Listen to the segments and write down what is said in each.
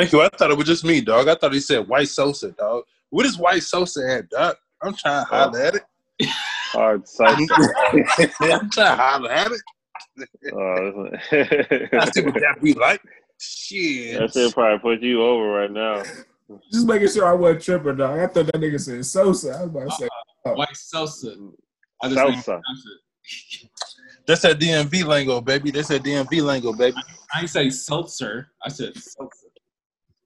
Thank you. I thought it was just me, dog. I thought he said white Sosa, dog. What is white Sosa at, dog? I'm trying to holler at it. Hard salsa. I'm trying to holler at it. Uh, I see what that we like. Shit. that shit probably put you over right now. Just making sure I wasn't tripping, dog. I thought that nigga said Sosa. I was about to say, White Sosa. I just Salsa. That's that DMV lingo, baby. That's that DMV lingo, baby. I didn't say seltzer. I said seltzer.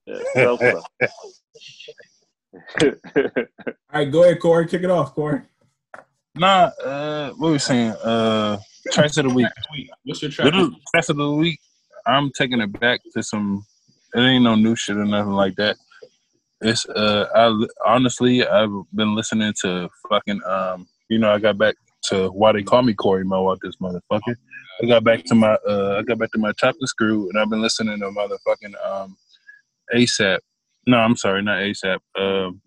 Yeah, all right, go ahead, Corey. Kick it off, Corey. Nah, uh, what we saying? Uh, tracks of the week. What's your track? Little tracks of the week. I'm taking it back to some. It ain't no new shit or nothing like that. It's uh, I honestly I've been listening to fucking um. You know, I got back to why they call me Corey Mo out this motherfucker. I got back to my uh, I got back to my chocolate screw, and I've been listening to motherfucking um, ASAP. No, I'm sorry, not ASAP. Um,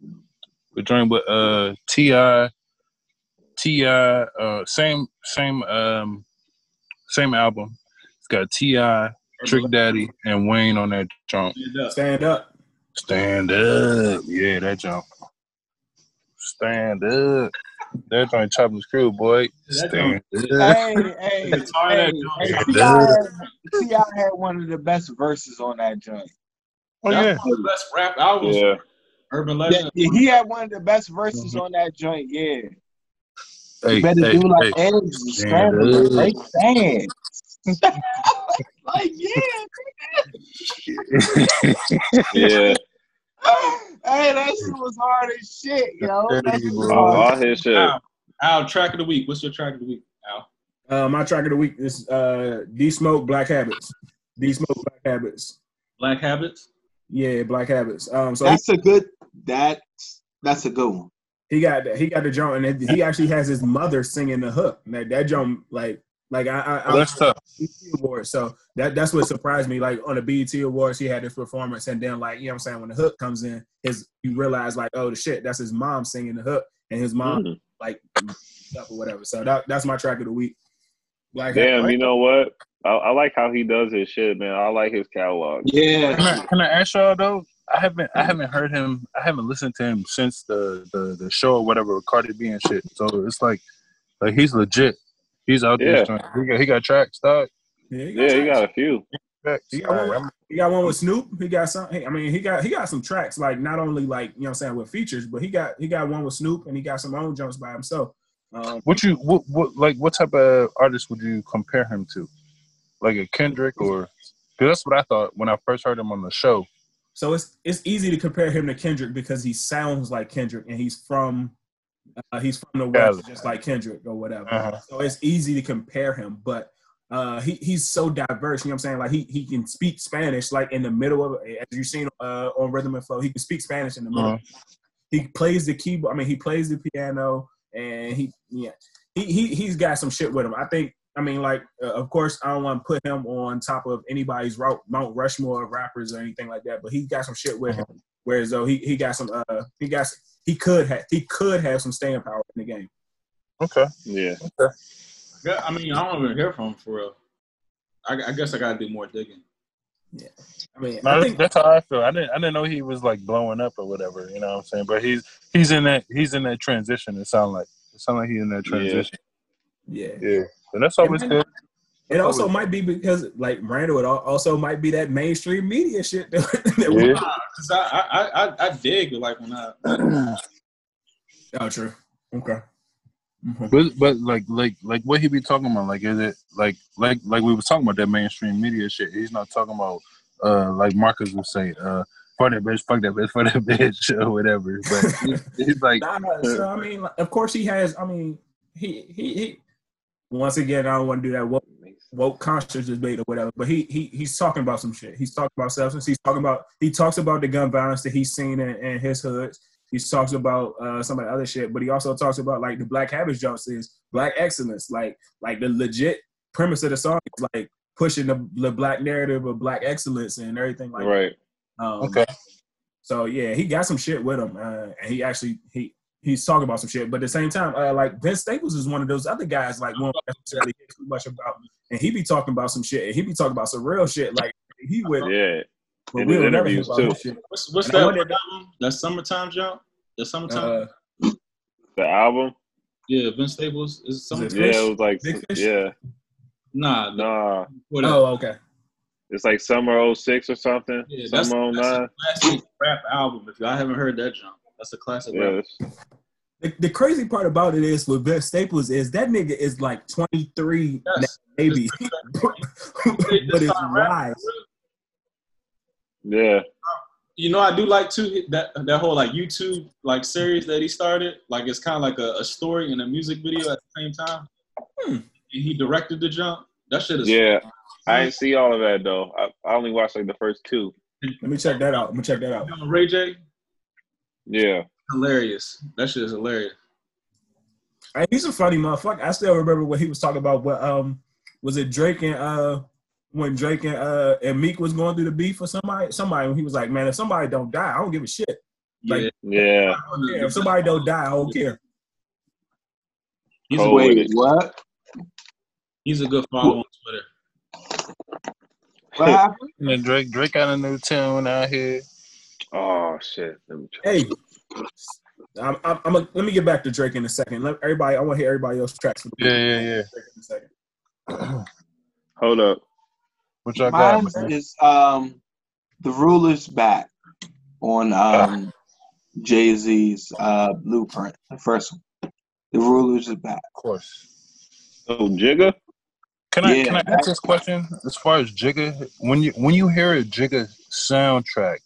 we're joined with uh T.I., T.I., uh, same same um same album. It's got T.I., Trick Daddy, and Wayne on that jump. Stand up. Stand up. Yeah, that jump. Stand up. That joint chocolate screw, boy. Stand up. Hey, hey, hey, hey, joint. T.I. had, T.I. had one of the best verses on that joint. Oh yeah. That's one of the best rap albums. yeah. Urban Yeah, Legend. he had one of the best verses on that joint. Yeah, Hey, you better hey, do like hey. Edge and Stand scramble up. fans. like yeah, Yeah. hey, that shit was hard as shit, yo. That shit was Oh, All, hard. all his shit. Al, Al, track of the week. What's your track of the week, Al? Uh, my track of the week is uh, D Smoke Black Habits. D Smoke Black Habits. Black Habits. Yeah, Black Habits. Um, so he, That's a good. That's that's a good one. he got he got the joint, and he actually has his mother singing the hook. That that joint, like like I, I, I Oh, that's tough. Awards. So that that's what surprised me. Like on the BET Awards, he had this performance, and then like you know what I'm saying when the hook comes in, his you realize like oh the shit that's his mom singing the hook, and his mom Mhm. like stuff or whatever. So that that's my track of the week. Black Damn, Habits. you know what? I, I like how he does his shit, man. I like his catalog. Yeah, Can I, can I ask y'all though? I haven't I haven't heard him. I haven't listened to him since the the, the show or whatever, with Cardi B and shit. So it's like like he's legit. He's out there. Yeah. trying- He got he got tracks, dog. Yeah, he Yeah, he got a few. He got, one, he got one with Snoop. He got some. I mean, he got he got some tracks like not only like you know what I'm saying with features, but he got he got one with Snoop and he got some own jumps by himself. Um, What you what, what like what type of artist would you compare him to? Like a Kendrick or? That's what I thought when I first heard him on the show. so it's it's easy to compare him to Kendrick because he sounds like Kendrick and he's from uh, he's from the west, Cali. just like Kendrick or whatever. Uh-huh. So it's easy to compare him, but. Uh, he he's so diverse, you know what I'm saying? Like he he can speak Spanish like in the middle of as you've seen uh, on Rhythm and Flow. He can speak Spanish in the middle. Uh-huh. he plays the keyboard. I mean, he plays the piano, and he yeah, he he he's got some shit with him. I think. I mean, like, uh, of course, I don't want to put him on top of anybody's route, Mount Rushmore of rappers or anything like that. But he got some shit with him. Whereas though he he got some uh he got he could have he could have some staying power in the game. Okay. Yeah. Okay. Yeah, I mean, I don't even hear from him for real. I, I guess I gotta do more digging. Yeah. I mean, No, I that's, think that's how I feel. I didn't I didn't know he was like blowing up or whatever. You know what I'm saying? But he's he's in that he's in that transition. It sound like it sound like he's in that Yeah. transition. yeah. Yeah. And that's always man. good. It also might be because like Randall, it also might be that mainstream media shit that, that we- Yeah. Cause I, I, I, I dig like when I Oh, true. Okay. Mhm. But but like like like what he be talking about? Like is it like like like we was talking about that mainstream media shit? He's not talking about uh like Marcus would say uh fuck that bitch, fuck that bitch, fuck that bitch or whatever. But he- he's like Nah, so I mean, of course he has. I mean, he he he. Once again, I don't want to do that woke, woke conscious debate or whatever. But he he he's talking about some shit. He's talking about substance. He's talking about he talks about the gun violence that he's seen in, in his hoods. He talks about uh, some of the other shit, but he also talks about like the black habits jumps is black excellence, like like the legit premise of the song is like pushing the, the black narrative of black excellence and everything like Right. that. Um, okay. so yeah, he got some shit with him, uh, and he actually he he's talking about some shit. But at the same time, uh, like Vince Staples is one of those other guys like won't necessarily hear too much about, and he be talking about some shit, and he be talking about some real shit. Like he would Yeah. But In we his never hear interviews, about too. What's what's And I that wonder- album? That summertime jump? The summertime? Uh, The album. yeah, Vince Staples is it summer. Is it Yeah, it was like Big Fish? yeah. Nah, Nah, what oh, okay. it's like summer 06 or something. yeah, that's, summer that's 09. a classic rap album. If y'all haven't heard that jump, that's a classic Yeah, rap. The, the crazy part about it is with Vince Staples is that nigga is like 23 Yes. maybe, They but just it's started rapping. rise. yeah. You know, I do like too that that whole like YouTube like series that he started. Like it's kind of like a, a story and a music video at the same time. Hmm. And he directed the jump. That shit is Yeah. I didn't see all of that though. I, I only watched like the first two. Let me check that out. Let me check that out. You know, Ray J, Yeah. hilarious. That shit is hilarious. Hey, he's a funny motherfucker. I still remember what he was talking about. What um was it Drake and uh when Drake and uh and Meek was going through the beef for somebody? Somebody when he was like, man, if somebody don't die, I don't give a shit. Like, yeah. Yeah. Yeah, if somebody don't die, I don't care. He's a, Cold. Wait, what? he's a good follow on Twitter. What happened? And Drake Drake got a new tune out here. Oh shit. Let me try. Hey, I'm, I'm, I'm a, let me get back to Drake in a second. Let everybody, I want to hear everybody else's tracks. For the Yeah, yeah, yeah. In a second. Hold up. What y'all got, Mine man? is um, the ruler's back on um, Jay Z's uh, blueprint. The first one. The ruler's is back. Of course. Oh, Jigga. Can I Yeah, can I ask this question? As far as Jigga, when you when you hear a Jigga soundtrack,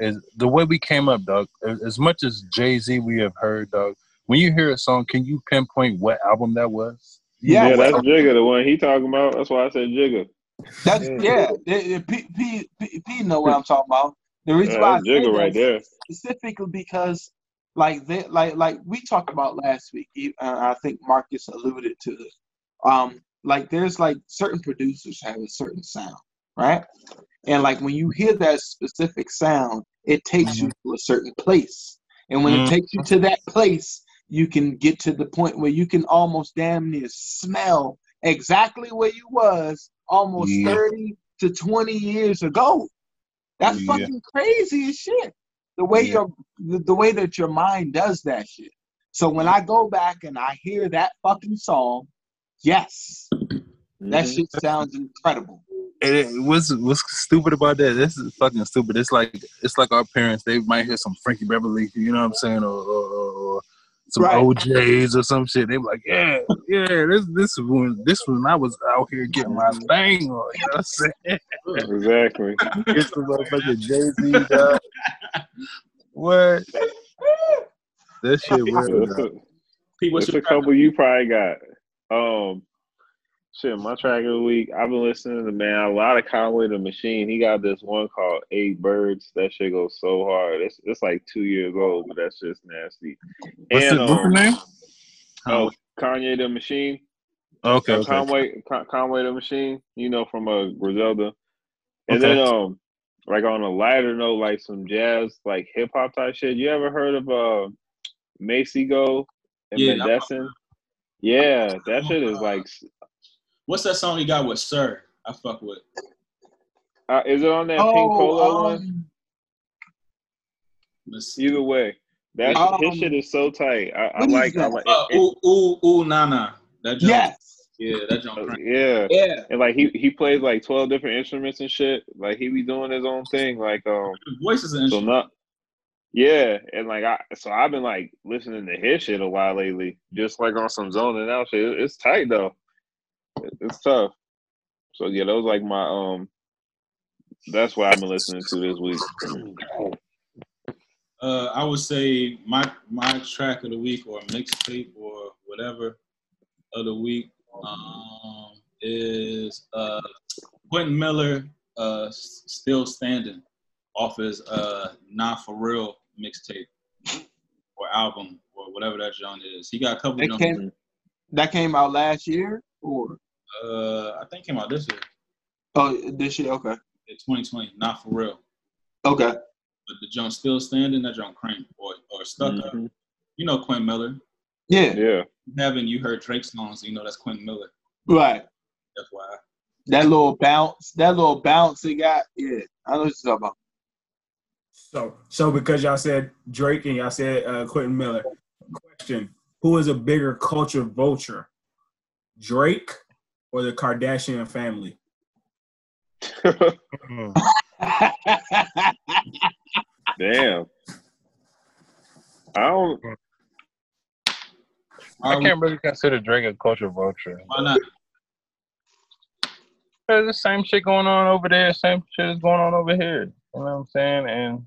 is the way we came up, dog. As as much as Jay Z we have heard, dog. When you hear a song, can you pinpoint what album that was? Yeah, Yeah, that's Jigga, the one he talking about. That's why I said Jigga. that's Yeah. yeah. yeah, P, P, P, P know what I'm talking about. The reason Yeah, why I that's say Jigga right there. specifically because like they like like we talked about last week e- uh, i think marcus alluded to it um like there's like certain producers have a certain sound right and like when you hear that specific sound it takes you to a certain place and when Mhm. it takes you to that place you can get to the point where you can almost damn near smell exactly where you was almost Yeah. 30 to 20 years ago that's Yeah. fucking crazy as shit the way Yeah. your the, way that your mind does that shit. So when I go back and I hear that fucking song, yes, that Mhm. shit sounds incredible. It, it- what's what's stupid about that? This is fucking stupid. It's like it's like our parents. They might hear some Frankie Beverly, you know what I'm saying, or, or, or, or some Right. OJ's or some shit. They be like, yeah, yeah, this this is when this when I was out here getting my thing on. You know what I'm saying? Exactly. Get some motherfucking Jay Z, dog. What? That shit weird. It's dog. a, what's it's a couple you probably got. Um, shit, my track of the week. I've been listening to man a lot of Conway the Machine. He got this one called Eight Birds. That shit goes so hard. It's it's like two years old, but that's just nasty. What's, and the, what's um, name? oh, Conway the Machine. Okay, okay. Conway Conway the Machine, you know, from uh, Griselda. And Okay. then um like on a lighter note, like some jazz, like hip hop type shit. You ever heard of uh Masego and Yeah, I- Yeah, that shit is like What's that song he got with Sir? I fuck with. uh, is it on that Pink Polo one? um, Let's see. Either way. That Um, his shit is so tight. I, I what is like I that? like Uh, it, ooh, ooh, ooh, nah, nah. That jump, yes, yeah, that jump. yeah. yeah, And like he he plays like twelve different instruments and shit. Like he be doing his own thing. Like um The voice is an So instrument. not, yeah, and like I, so I've been like listening to his shit a while lately, just like on some zoning out shit. It's tight though, It- it's tough. So yeah, that was like my um, that's what I've been listening to this week. Uh, I would say my my track of the week or mixtape or whatever of the week um, is uh, Quentin Miller uh, still standing off his uh, not for real mixtape or album or whatever that genre is. He got a couple. That genres. came that came out last year or Uh, I think came out this year, oh this year. Okay, in 2020. Not for real, okay, but the junk still standing. That junk crank or or stuck up. Mhm. You know Quentin Miller. yeah, Yeah, Haven't you heard Drake songs? You know that's Quentin Miller. right, That's why. That little bounce, that little bounce he got. Yeah, I know what you're talking about. So, so because y'all said Drake and y'all said uh, Quentin Miller, question: Who is a bigger culture vulture, Drake or the Kardashian family? Damn. I don't. I Are can't really consider Drake a culture vulture. Why not? There's the same shit going on over there, same shit is going on over here. You know what I'm saying? And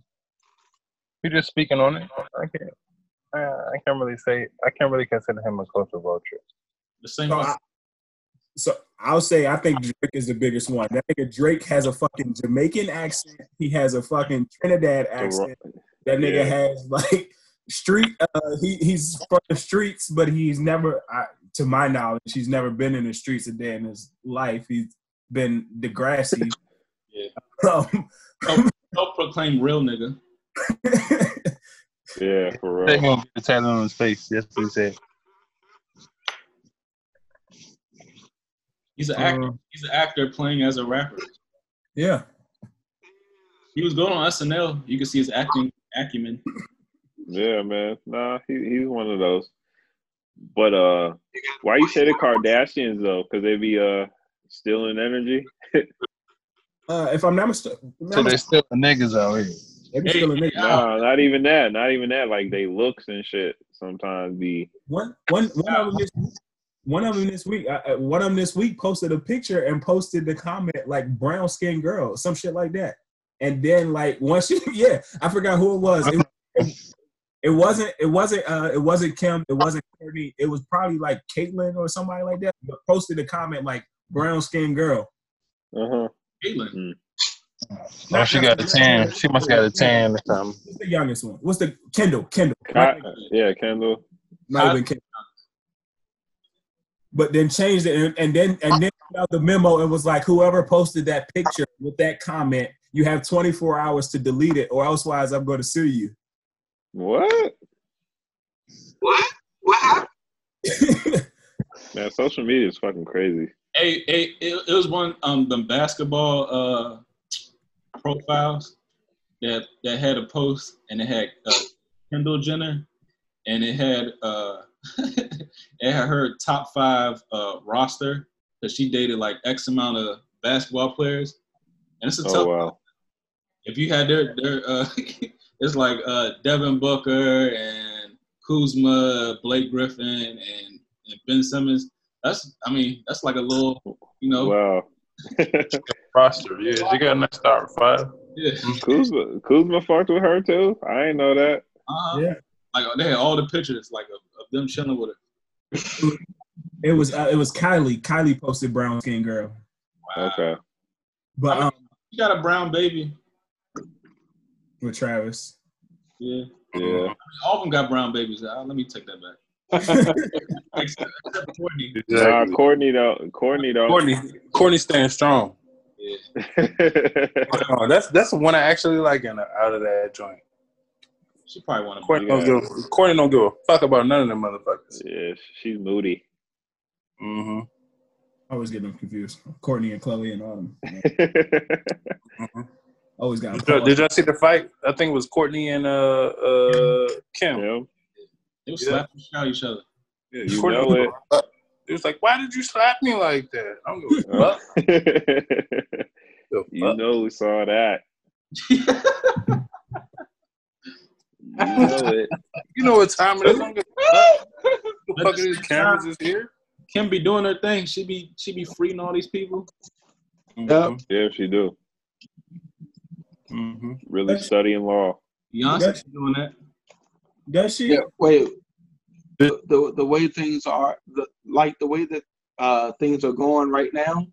we just speaking on it. I can't. Uh, I can't really say. I can't really consider him a culture vulture. The same. So, I, so I'll say I think Drake is the biggest one. That nigga Drake has a fucking Jamaican accent. He has a fucking Trinidad accent. That nigga Yeah. has like street. Uh, he he's from the streets, but he's never, I, to my knowledge, he's never been in the streets a day in his life. He's been Degrassi. Yeah. Um, Self-proclaimed real nigga. Yeah, for They real. gonna get the tattoo on his face. That's what he said. He's an actor. Uh, He's an actor playing as a rapper. yeah. He was going on SNL. You can see his acting acumen. Yeah, man. Nah, he, he's one of those. But uh, why you say the Kardashians though? Because they be uh stealing energy. Uh, if I'm not mistaken, So they still the niggas out here. they be Hey, still a Nah, not even that. Not even that. Like they looks and shit sometimes be. One, one, one of them this, one of them this week. Uh, uh, one of them this week posted a picture and posted the comment like brown skin girl, some shit like that. And then like once you, yeah, I forgot who it was. It, it, it wasn't. It wasn't. Uh, it wasn't Kim. It wasn't Kourtney. It was probably like Caitlyn or somebody like that. But posted a comment like brown skin girl. Uh huh. Caitlyn. Oh, she got a tan. She must got a tan or something. What's the youngest one? What's the Kendall? Kendall. Yeah, Kendall. Not even Kendall. But then changed it and, and then and then out the memo and was like whoever posted that picture with that comment, you have 24 hours to delete it or elsewise I'm going to sue you. What? What? What happened? Man, social media is fucking crazy. Hey, hey, it, it was one um the basketball uh profiles that that had a post and it had uh, Kendall Jenner and it had uh it had her top five uh roster because she dated like X amount of basketball players and it's a tough Oh wow. if you had their their uh it's like uh Devin Booker and Kuzma, Blake Griffin and, and Ben Simmons. That's I mean, that's like a little you know Wow. Roster, yeah. She got a nice start five. yeah. Kuzma, Kuzma fucked with her too. I ain't know that. Uh-huh. Yeah. Like they had all the pictures like of, of them chilling with her. It was uh, it was Kylie. Kylie posted brown skin girl. Wow. Okay. But um She got a brown baby. with Travis. Yeah. Yeah. All of them got brown babies. Uh, let me take that back. Except except Kourtney. Nah, Kourtney though. Kourtney though. Kourtney, Kourtney staying strong. Yeah. Oh, that's that's the one I actually like in the, out of that joint. She probably want to Kourtney Yeah. don't give Kourtney don't give a fuck about none of them motherfuckers. yeah, she's moody. Mm-hmm. I always get them confused. Kourtney and Khloe and Autumn. Always got Did, y'all- did y'all see the fight? I think it was Kourtney and uh uh Kim. yeah, They was Yeah. slapping out each other. Yeah, You Kourtney know it. give a fuck. It was like, why did you slap me like that? I don't give a fuck. You know we saw that. You know it. You know what time it is? I don't give a fuck. The fuck are these cameras is here? Kim be doing her thing. She be she be freeing all these people. Mhm. Yeah, she do. Mhm. Really studying law. Beyonce Yes. doing that. Does she? Yeah, wait. The, the the way things are, the like the way that uh things are going right now,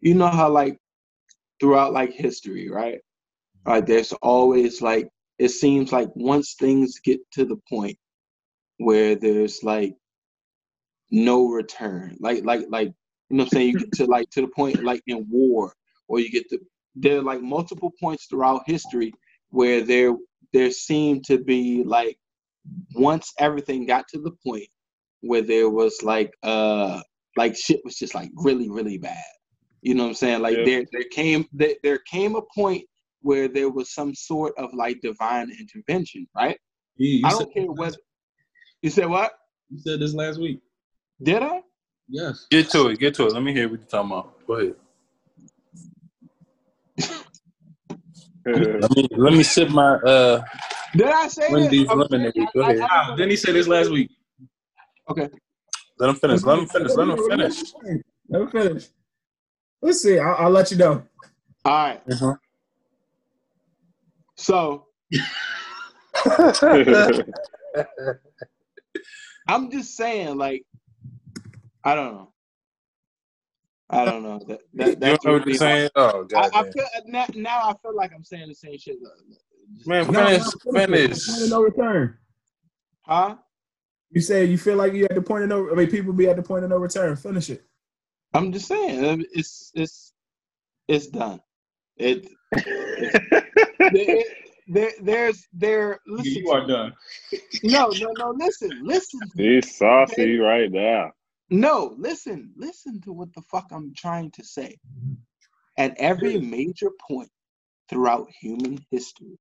you know how like throughout like history, right? Like there's always like it seems like once things get to the point where there's like no return, like like like you know what I'm saying, you get to like to the point like in war, or you get to there are like multiple points throughout history where there there seemed to be like once everything got to the point where there was like uh like shit was just like really really bad You know what I'm saying? Like Yeah. there there came there, there came a point where there was some sort of like divine intervention, right? You, you I don't care whether you said what? you said this last week. Did I? Yes. Get to it. Get to it. Let me hear what you're talking about. Go ahead. Let me let me sip my uh Did I say Wendy's that? Lemonade. saying- Go I- I- ahead. I- Wow, didn't he said this last week? Okay. let him finish. Let him finish. Let him finish. Let him finish. Let's see. I'll, I'll let you know. All right. Mhm. So I'm just saying, like, I don't know. I don't know. That, that, You that's know what would be you're saying? Oh I, god. I feel now, now. I feel like I'm saying the same shit. Man, No, finish. no, Point Finish. no return. Huh? You said you feel like you at the point of no. I mean, people be at the point of no return. Finish it. I'm just saying. It's it's it's done. It, there, there there's there. Listen, You are done. no, no, no. Listen, listen. He's saucy right now. No, listen, listen to what the fuck I'm trying to say. At every major point throughout human history,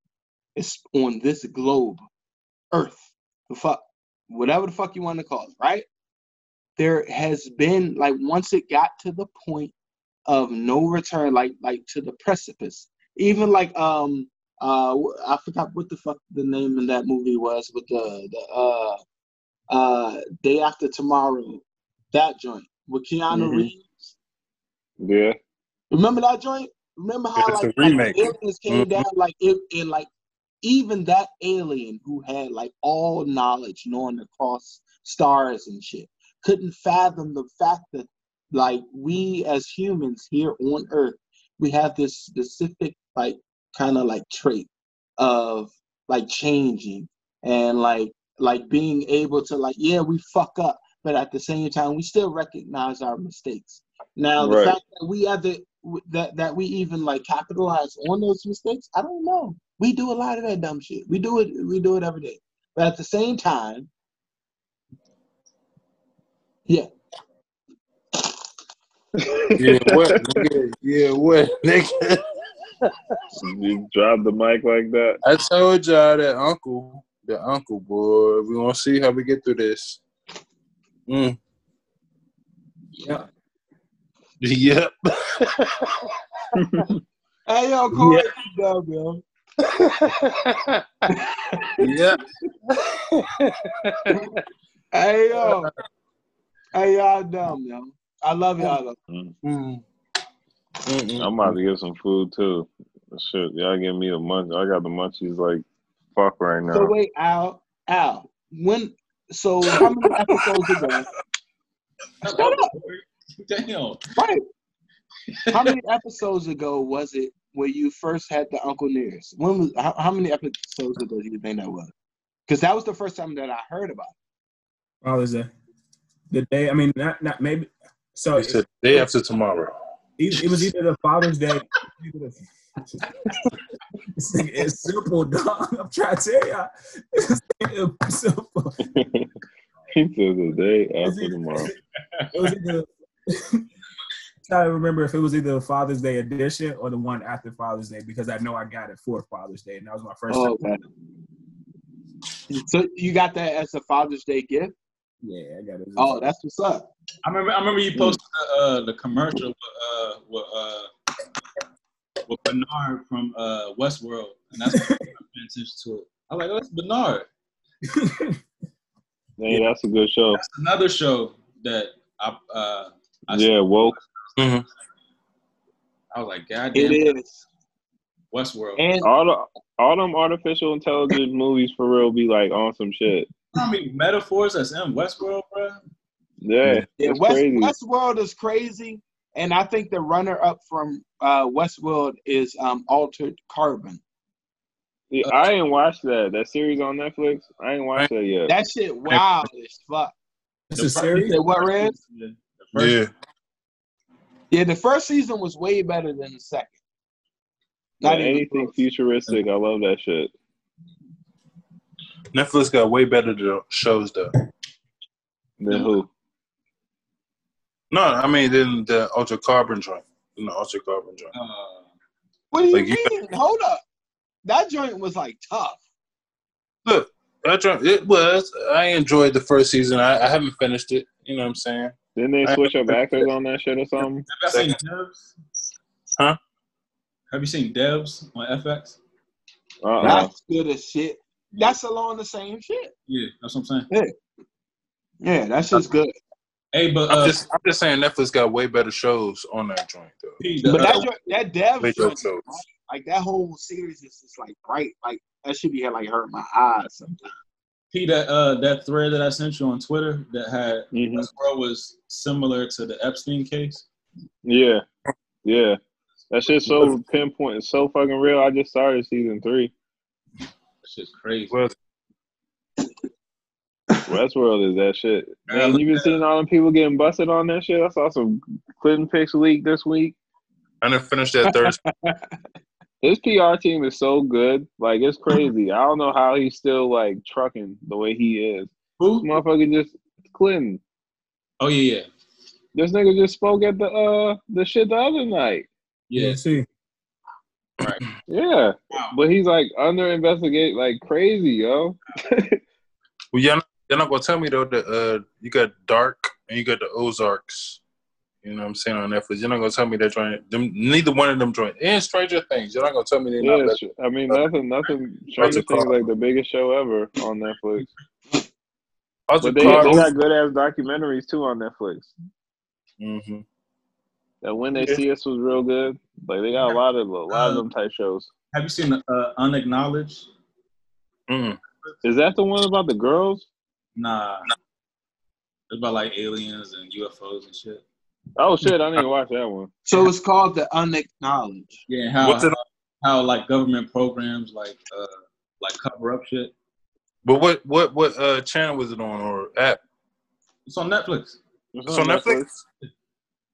it's on this globe, Earth, the fuck, whatever the fuck you want to call it, right? There has been like once it got to the point of no return, like like to the precipice. Even like um uh I forgot what the fuck the name in that movie was with the the uh uh Day After Tomorrow, that joint with Keanu Mhm. Reeves. Yeah. Remember that joint? Remember how It's like, like aliens came Mhm. down like it and like even that alien who had like all knowledge, knowing across stars and shit, couldn't fathom the fact that like we as humans here on Earth, we have this specific like kind of like trait of like changing and like like being able to like yeah we fuck up but at the same time we still recognize our mistakes now the Right. fact that we have the that that we even like capitalize on those mistakes i don't know we do a lot of that dumb shit we do it we do it every day but at the same time yeah Yeah, what? nigga? Yeah, what? Nigga. You drop the mic like that. I told y'all that uncle, the uncle boy. We gonna see how we get through this. Mm. Yeah. Yep. hey yo Corey, you dumb, yo. yep. hey yo hey y'all dumb yo i love y'all though. Mm. Mm. Mm-mm. I'm about to get some food too. Shit, y'all give me a munch. I got the munchies like fuck right now. So wait, Al, Al, when? So how many episodes ago? Shut up, Damn. right? How many episodes ago was it where you first had the Uncle Nearest? When was? How, how many episodes ago do you think that was? Because that was the first time that I heard about. it. Father's Day. The day. I mean, not not maybe. So He said day after tomorrow. It, it was either the Father's Day. either the- This nigga is simple, dog. I'm trying to tell y'all. It's simple. he said the day after tomorrow. It was either. trying to remember if it was either the Father's Day edition or the one after Father's Day because I know I got it for Father's Day and that was my first Oh, time. okay. So you got that as a Father's Day gift? Yeah, I got it. Oh, that's what's up. I remember. I remember you posted the, uh, the commercial with, uh, with, uh, with Bernard from uh, Westworld, and that's what I paying attention to it. I was like, oh, that's Bernard. Hey, that's a good show. That's another show that I uh, I, Yeah, woke. I was like, God It damn, is. Westworld. And All the all them artificial intelligence movies for real be like on some shit. How many metaphors that's in Westworld, bro? Yeah, Yeah, West, crazy. Westworld is crazy, and I think the runner-up from uh, Westworld is um, Altered Carbon. Yeah, I ain't watched that. That series on Netflix. I ain't watched that yet. That shit wild as fuck. It's The a series. Say what, Reds? The first- Yeah. Yeah, the first season was way better than the second. Not even anything close. futuristic, I love that shit. Netflix got way better jo- shows though. Then who? No, I mean then the Altered Carbon joint. in the Altered Carbon joint. Uh, What do you Like, you- mean? Hold up. That joint was like tough. Look, that joint, it was. I enjoyed the first season. I, I haven't finished it. You know what I'm saying? Didn't they switch up actors on that shit or something? have you seen Devs? Huh? Have you seen Devs on FX? Uh-uh. That's good as shit. That's along the same shit. Yeah, that's what I'm saying. Yeah, yeah that's just good. Hey, but I'm uh, just, I'm just saying Netflix got way better shows on that joint though. But uh, that joint, that dev Way joint, better shows. like that whole series is just like bright. Like that should be like hurt my eyes sometimes. P, that uh, that thread that I sent you on Twitter that had Mhm. Westworld was similar to the Epstein case. Yeah, yeah. That shit's so pinpoint, it's so fucking real. I just started season three. That shit's crazy. Well, Westworld is that shit. Man, look you been seeing all them people getting busted on that shit? I saw some Clinton pics leak this week. I didn't finish that Thursday. His PR team is so good, like it's crazy. I don't know how he's still like trucking the way he is. This Who? motherfucker just Clinton. Oh yeah, yeah, This nigga just spoke at the uh the shit the other night. yeah. Yeah, see. Yeah, Wow. but he's like under investigate like crazy, yo. Well, you're not, you're not gonna tell me though that uh, you got Dark and you got the Ozarks. You know what I'm saying on Netflix. You're not gonna tell me they're trying. Them, neither one of them joint and Stranger Things. You're not gonna tell me they're Yeah, not. sh- I mean nothing, nothing. Stranger Things like the biggest show ever on Netflix. But they, they got good ass documentaries too on Netflix. hmm That when they Yeah. see us was real good. Like they got a lot of a lot of them type shows. Have you seen uh, Unacknowledged? mm Is that the one about the girls? Nah. It's about like aliens and UFOs and shit. Oh shit, I didn't watch that one. So it's called the unacknowledged. Yeah, how What's it? how like government programs like uh like cover up shit. But what what what uh channel was it on or app? It's on Netflix. It's on Netflix.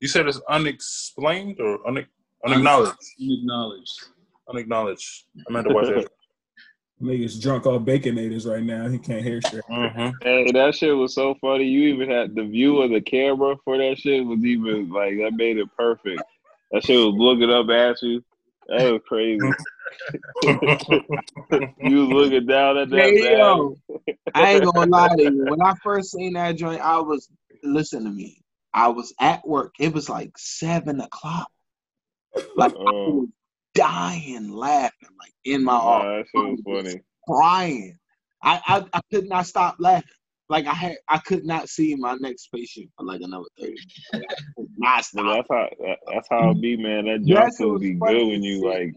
You said it's unexplained or une- unacknowledged. Unacknowledged. Unacknowledged. I meant to watch that. Niggas drunk off baconators right now. He can't hear shit. hmm Hey, that shit was so funny. You even had the view of the camera for that shit was even like that made it perfect. That shit was looking up at you. That was crazy. you was looking down at that Hey, yo, I ain't gonna lie to you. When I first seen that joint, I was listen to me. I was at work. It was like seven o'clock. Like I Oh. was dying laughing, like in my Nah, office, that was funny. crying. I, I I could not stop laughing. Like I had, I could not see my next patient for like another thirty. minutes. Like, not But stop. that's how that, that's how it be, man. That junk Yes, it be good when you like.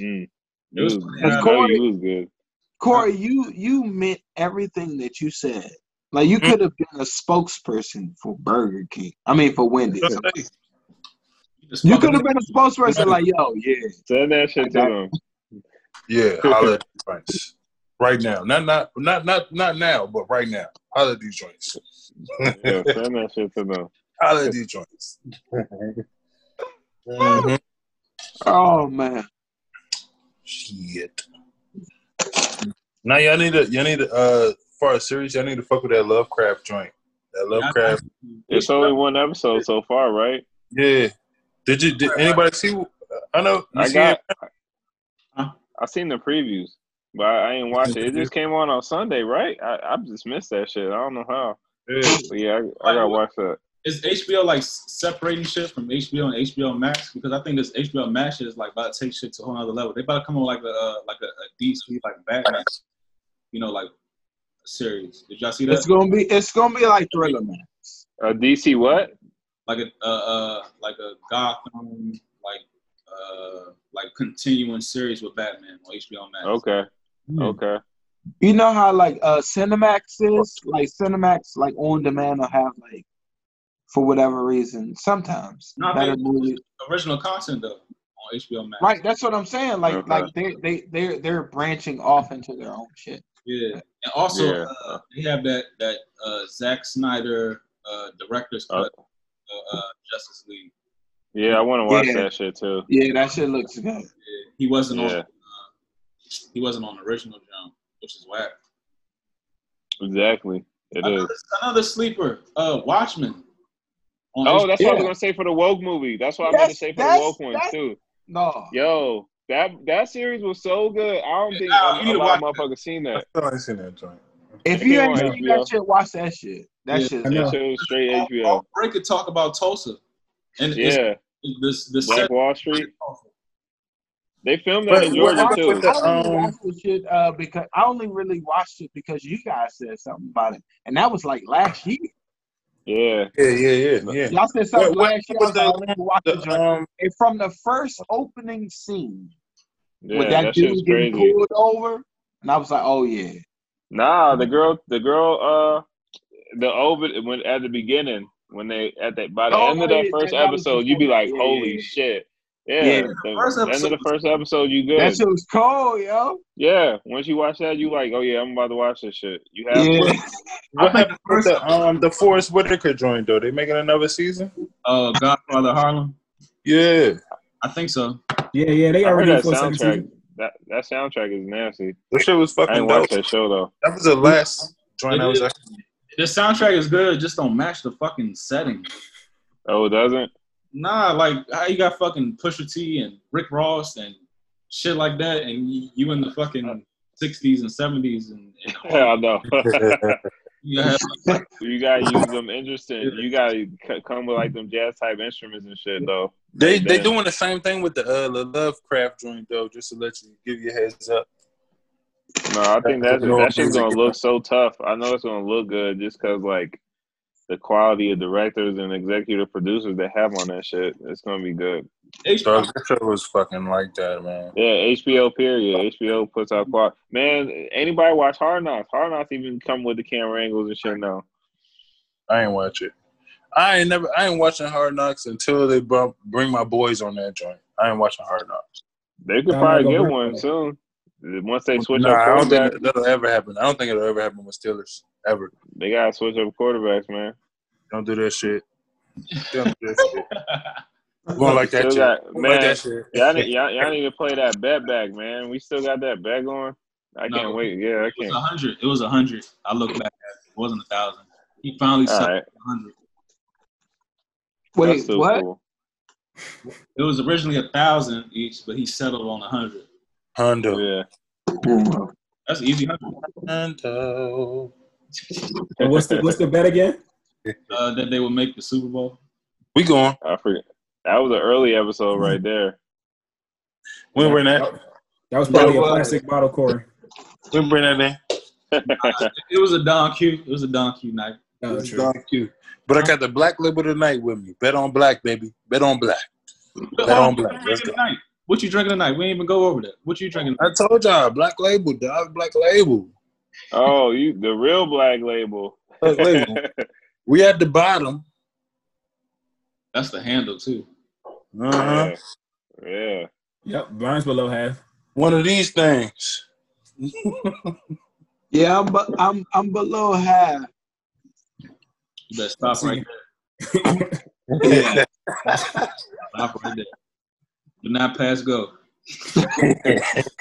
Mm, It you was was, funny. I That's know Corey. you was good. Corey, you you meant everything that you said. Like you Mm. could have been a spokesperson for Burger King. I mean for Wendy's. Just You could have been a spokesperson like, yo, yeah. Send that shit to them. Yeah, holla at these joints right now. Not not not not not now, but right now. Holla at these joints. Yeah, send that shit to them. Holla at these joints. Mhm. Oh man. Shit. Now y'all need to y'all need to uh for a series y'all need to fuck with that Lovecraft joint. That Lovecraft. It's only one episode so far, right? Yeah. Did you did anybody see? I know you I see got. it? I seen the previews, but I ain't watched it. It just came on on Sunday, right? I, I just missed that shit. I don't know how. Yeah. Yeah, I, I gotta watch that. Is HBO like separating shit from HBO and HBO Max? Because I think this HBO Max shit is like about to take shit to a whole nother level. They about to come on like a uh, like a, a DC like Batman, you know, like series. Did y'all see that? It's gonna be it's gonna be like Thriller Man. Uh, DC what? like a uh, uh like a Gotham like uh like continuing series with Batman on HBO Max. Okay, Hmm. okay. You know how like uh Cinemax is? Like Cinemax like on demand will have like for whatever reason, sometimes No, I better movies. Original content though on HBO Max. Right, that's what I'm saying. Like Okay. like they they they're they're branching off into their own shit. Yeah, and also Yeah. uh, they have that that uh, Zack Snyder uh, director's Uh, cut uh, uh, Justice League. Yeah, I want to watch Yeah. that shit too. Yeah, that shit looks good. Yeah, he wasn't on uh, he wasn't on the original jump, which is whack. Exactly, it is. Another, another sleeper, uh, Watchmen. Oh, that's what I was gonna say for the woke movie. That's what I'm gonna say for the woke one that's- too. No. Yo, that that series was so good. I don't think Nah, a, you a lot of motherfuckers seen I that. still ain't seen that joint. If you ain't seen that shit, watch that shit. That Yeah. shit. I know. That shit was straight All HBO. Break could talk about Tulsa, and Yeah, this the Black set. Wall Street. They filmed that But in Georgia happened too. with the- I only um, watched this shit uh, because I only really watched it because you guys said something about it, and that was like last year. Yeah, Yeah, yeah, yeah, yeah. Y'all said something What- what last year. I was happened like, with let me watch the The, joint. um, And from the first opening scene yeah, with that, that, dude getting crazy. pulled over, and I was like, oh yeah, Nah, the girl, the girl, uh, the over when at the beginning when they at that by the Oh, end of that first that episode, you'd be like, yeah, holy yeah. shit. Yeah, Yeah. the First end of episode the first episode, you good. that shit was cold, yo. yeah, once you watch that, you like, oh yeah, I'm about to watch this shit. You have Yeah. to. what I think happened the with first the um the Forest Whitaker joint though? They making another season? uh, Godfather Harlem. Yeah, I think so. Yeah, yeah, they I heard already that for a second soundtrack. That that soundtrack is nasty. that shit was fucking. I fucking ain't dope. watched that show though. That was the last joint I was is. actually. The soundtrack is good, it just don't match the fucking setting. Oh, it doesn't? Nah, like how you got fucking Pusha T and Rick Ross and shit like that, and you, you in the fucking sixties and seventies, and, and Yeah, I know. you have you gotta use them interesting. You gotta c- come with like them jazz type instruments and shit though. They they doing the same thing with the uh the Lovecraft joint though, just to let you give you a heads up. No, I think that No that shit's gonna look so tough. I know it's gonna look good just cause like the quality of directors and executive producers they have on that shit. It's gonna be good. Dog, HBO. that was fucking like that, man. Yeah, HBO period. HBO puts out quality. Man, anybody watch Hard Knocks? Hard Knocks even come with the camera angles and shit now. I ain't watch it. I ain't never. I ain't watching Hard Knocks until they bump, bring my boys on that joint. I ain't watching Hard Knocks. They could probably get one it. soon. Once they switch Nah, up I don't think that, that'll ever happen. I don't think it'll ever happen with Steelers ever. they gotta switch up quarterbacks, man. Don't do that shit. Don't do that shit. We don't like that Still shit. got- We don't like man, that shit. Y'all need, y'all, y'all need to play that bet back, man. We still got that bet going. I No. can't wait. Yeah, I It was can't. a hundred. It was a hundred. I look back at it. It wasn't a thousand. He finally All settled right, a hundred. That's Wait, still what? cool. It was originally a thousand each, but he settled on a hundred. Hondo. Yeah. That's easy hundred. Hondo. And what's the what's the bet again? Uh, that they would make the Super Bowl. We going. I forget. That was an early episode right there. When bring that? That was probably Yeah, a well- classic bottle Corey. When bring that in? It was a Don Q. It was a Don Q night. It's true. Don Q. But I got the black label tonight with me. Bet on black, baby. Bet on black. Bet on black. What you Let's drinking go. tonight? What you drinking tonight? We ain't even go over that. What you drinking? I told y'all, black label, dog. Black label. oh, you the real black label. Black label. We at the bottom. That's the handle too. Uh-huh. yeah. yeah. Yep, Burns below half. One of these things. Yeah, I'm, bu- I'm I'm below half. You better stop See. right there. Stop right there. Do not pass go. Do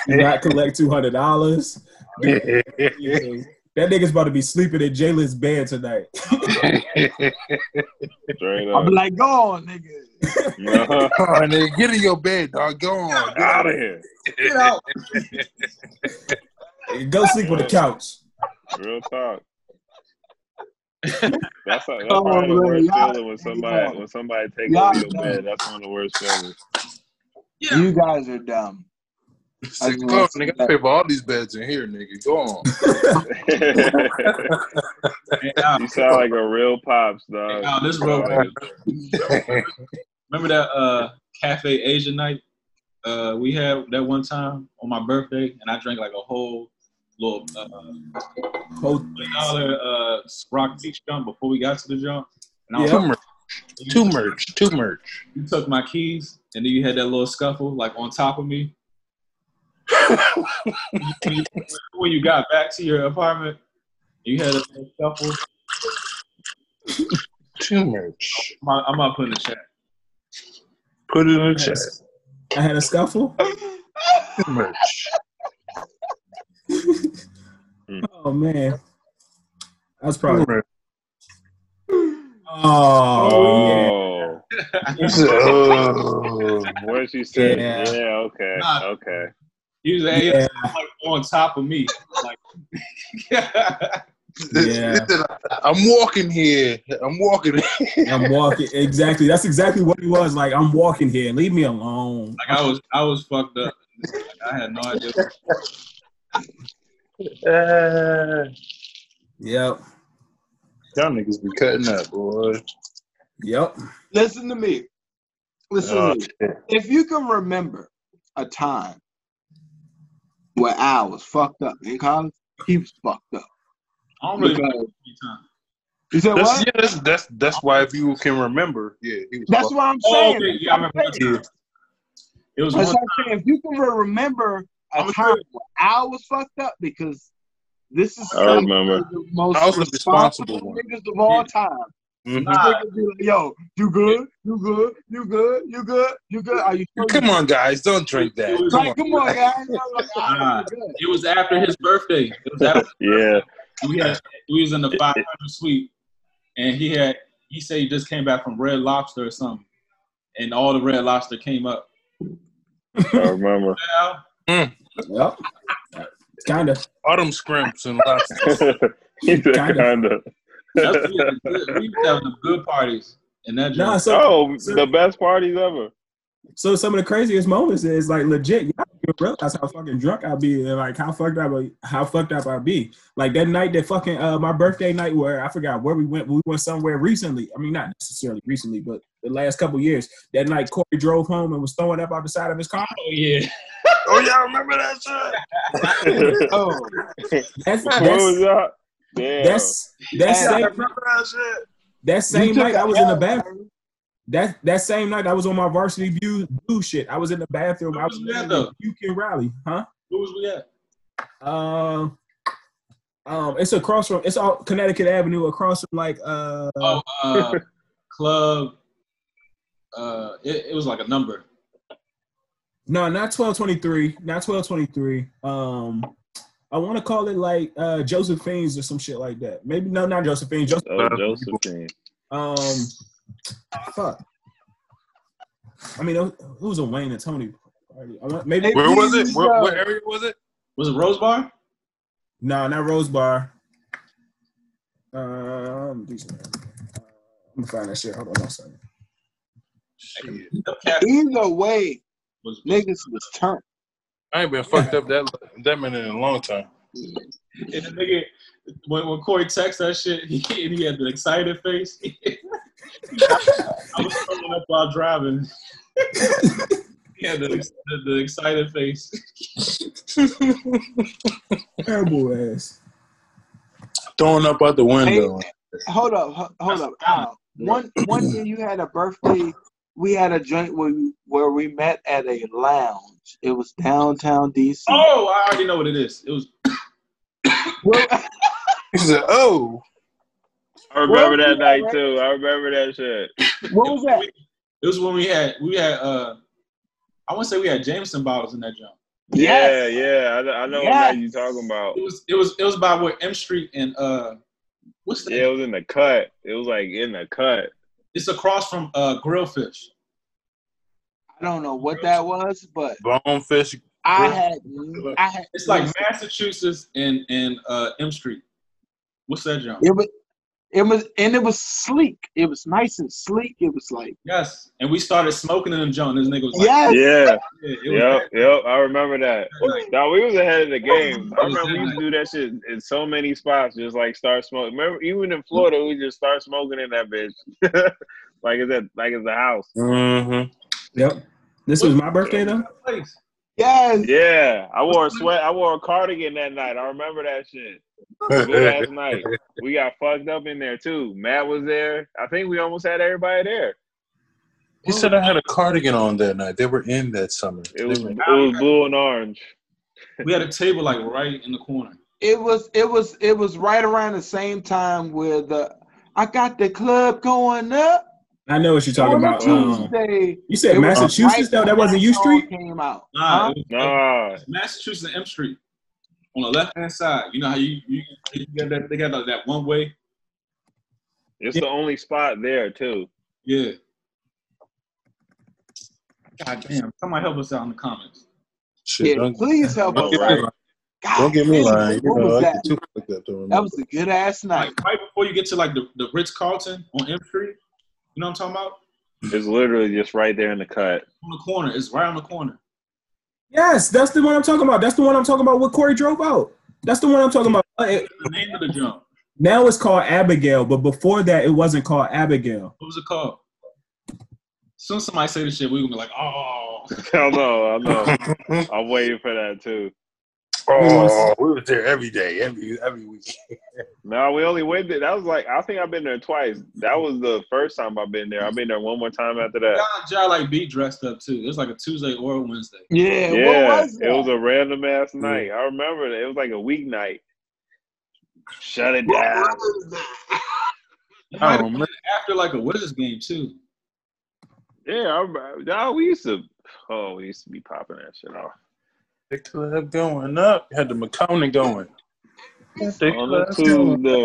not collect two hundred dollars. That nigga's about to be sleeping in Jalen's bed tonight. Straight I'm up. like, go on, nigga. No. Come on, nigga. Get in your bed, dog. Go on. Get out of here. Get out. Go sleep on the couch. Real talk. That's, a, that's Come probably on, the worst Y'all- feeling when somebody when somebody takes Y'all over your done. bed. That's one of the worst feelings. You guys are dumb. Say, Go on, nigga. I pay for all these beds in here, nigga. Go on. You sound like a real pops, hey, dog. Al, this real Remember that uh, Cafe Asia night uh, we had that one time on my birthday, and I drank like a whole little uh, dollar uh, Rock Beach jump before we got to the jump. And I was Yeah. Two merch. Two merch. Two merch. you took my keys, and then you had that little scuffle like on top of me. when you got back to your apartment, you had a little scuffle. Two merch. I'm not, I'm not putting the chat. Put it in the chat. I had a scuffle. Merch. Oh man, that's Two probably. Oh, Oh, oh. What she said? Yeah. Yeah. okay. Nah. Okay. He was, he Yeah. like on top of me. Like, Yeah. I'm walking here. I'm walking. I'm walking. Exactly. That's exactly what he was. Like, I'm walking here. Leave me alone. like I was, I was fucked up. I had no idea. Uh, Yep. y'all niggas be cutting up, boy. Yep. Listen to me. Listen Oh, to me. shit. If you can remember a time where Al was fucked up in college, he was fucked up. I don't really remember any time. You said That's, what? yeah, that's, that's that's why if you can remember, yeah, he was That's fucked what I'm Oh, saying. okay. Yeah, I remember that time. It was That's one what I'm saying. If you can remember a I'm time sure. where was fucked up, because this is I remember. the most I was responsible responsible one. niggas of all time. Mhm. Nah. Be like, Yo, you good? You good? You good? You good? You good? Are you sure? you Come on, guys, don't drink that. Was- Come Like, on. come on, guys. Like, "Ah, Nah. It was after his birthday. It was after Yeah. we had we was in the 500 suite, and he had he said he just came back from Red Lobster or something, and all the Red Lobster came up. I remember. Now, Mm. Yep. Kind of. Autumn scrimps and lobsters. he said Kinda. kinda. that's, we, had the good, used to have the good parties And that Nah, so Oh, so- the best parties ever. So some of the craziest moments is like legit. Y'all don't even realize how fucking drunk I be and like how fucked up I, how fucked up I be. Like that night that fucking uh my birthday night where I forgot where we went. We went somewhere recently. I mean not necessarily recently, but the last couple years. That night Corey drove home and was throwing up out the side of his car. Oh yeah, oh, y'all remember that shit? Oh, That's what was that's that? That's that same that shit? that same night I a was in the bathroom. That that same night I was on my varsity view blue shit. I was in the bathroom. I was Where was that, though? puking rally, huh? who was we at? Um, um, it's across from it's all Connecticut Avenue across from like uh Oh, uh, club. Uh, it, it was like a number. no not twelve twenty three not twelve twenty three um I want to call it like uh Josephine's or some shit like that maybe no not Josephine Joseph Oh, Josephine. um fuck I mean it was a Wayne and Tony party maybe Where was it? Where, uh, what area was it? Was it Rose Bar? no not Rose Bar um decent. Uh, I'm gonna find that shit hold on one second Shit. The cat either way, was, niggas was turned. I ain't been fucked up that that minute in a long time. and the nigga, when, when Corey texted that shit, he, and he had the excited face. I was throwing up while driving. Yeah, the, the, the excited face. terrible ass Throwing up out the window. Hold up, ho- hold up. Al. One one year you had a birthday. We had a joint where we, where we met at a lounge. It was downtown DC. Oh, I already know what it is. It was Well, He said, "Oh, I remember that night right? too. I remember that shit. what was that? It was when we had we had uh I want to say we had Jameson bottles in that jump. Yeah, Yes. yeah. I, I know Yes. what you're talking about. It was it was it was by where M Street and uh what's that? Yeah, it was in the cut. It was like in the cut. It's across from uh Grillfish. I don't know what that was, but bonefish." I had I had It's like Massachusetts and and uh M Street. What's that jump? it was it was and it was sleek. It was nice and sleek. It was like Yes. And we started smoking in them joint. This nigga was like, yes. Yeah, yeah, yep, yep. I remember that. like, No, we was ahead of the game. I remember we used to do that shit in so many spots, just like start smoking. Remember, even in Florida, we just start smoking in that bitch, like it's at like it's a house. Mm-hmm. yep this was my birthday though. Yes. Yeah, I wore a sweat. I wore a cardigan that night. I remember that shit. Good ass night. We got fucked up in there too. Matt was there. I think we almost had everybody there. He said I had a cardigan on that night. They were in that summer. It was it was blue and orange. We had a table like right in the corner. It was it was it was right around the same time where the I got the club going up I know what you're talking on a about um, you said It was Massachusetts though that wasn't U Street Came out. Nah, Huh? Nah, Massachusetts and M Street on the left hand side. You know how you you, you got that they got that, that one way. it's the only spot there too. Yeah. God damn. Somebody help us out in the comments. Shit, Yeah, please help us. get right. God Don't get me damn, lying. You know, was that? get too fucked up to That was a good ass night. Like right before you get to like the, the Ritz Carlton on M Street. You know what I'm talking about? It's literally just right there in the cut. On the corner. It's right on the corner. Yes, that's the one I'm talking about. That's the one I'm talking about. What Corey drove out. That's the one I'm talking about. The name of the jump. now it's called Abigail, but before that, it wasn't called Abigail. What was it called? As soon as somebody say this shit, we're gonna be like, oh. I know, I know. I'm waiting for that too. Oh, we was there every day, every every week. No, we only went there. That was like I think I've been there twice. That was the first time I've been there. I've been there one more time after that. Y'all, y'all like be dressed up too. It was like a Tuesday or a Wednesday. Yeah, Yeah, what was it was a random ass night. I remember that. It was like a weeknight. Shut it down. was that? I might don't have oh, remember. after like a Wizards game too. Yeah, I remember. No, we used to. Oh, we used to be popping that shit off. The club going up. Had the McConaughey going. The On the club's going Tuesday.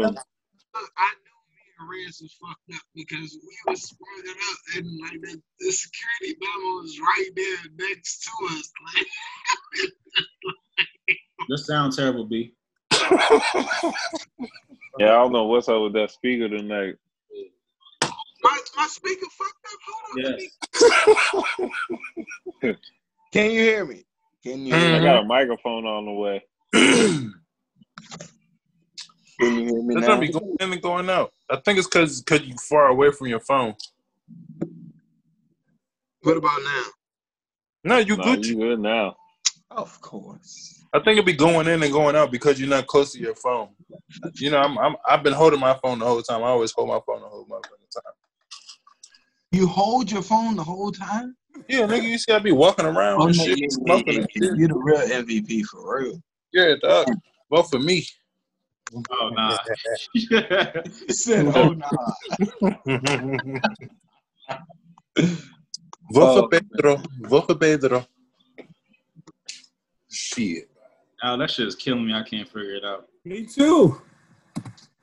I knew me and Reds was fucked up because we was squared up and like the, the security memo was right there next to us. Like, This sounds terrible, B. Yeah, I don't know what's up with that speaker tonight. my, my speaker fucked up. Hold on. Yes. Can you hear me? Can mm-hmm. you I hear me? got a microphone on the way. Can you hear me It's now? gonna be going in and going out. I think it's because because you far away from your phone. What about now? No, you No, Gucci. you good now. Of course. I think it'll be going in and going out because you're not close to your phone. You know, I'm, I'm I've been holding my phone the whole time. I always hold my phone the whole motherfucking time. You hold your phone the whole time? Yeah, nigga, you see I be walking around Oh, and no, shit, you, smoking and shit. you the real MVP for real. Yeah, dog. Vote for me. Oh nah. Said, "Oh nah." Vote Oh, for Pedro. Vote for Pedro. Shit. oh, that shit is killing me. I can't figure it out. Me too.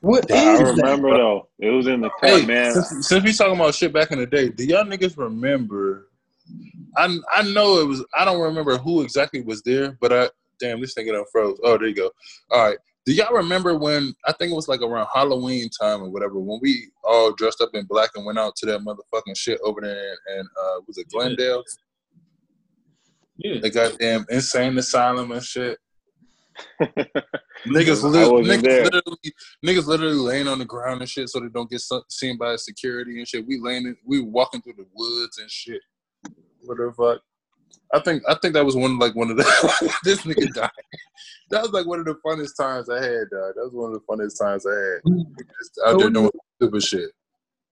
What I is that? remember though. It was in the cut, Hey, man. since, since we talking about shit back in the day, do y'all niggas remember? I I know it was. I don't remember who exactly was there, but I damn this thing done froze. Oh, there you go. All right. Do y'all remember when I think it was like around Halloween time or whatever when we all dressed up in black and went out to that motherfucking shit over there and uh was it Glenn Dale? Yeah. The goddamn insane asylum and shit. niggas, I li- niggas literally, niggas literally laying on the ground and shit, so they don't get su- seen by security and shit. We laying, in, we walking through the woods and shit. What the fuck? I think, I think that was one like one of the this nigga died. That was like one of the funnest times I had, dog. That was one of the funnest times I had. Just out there doing stupid shit.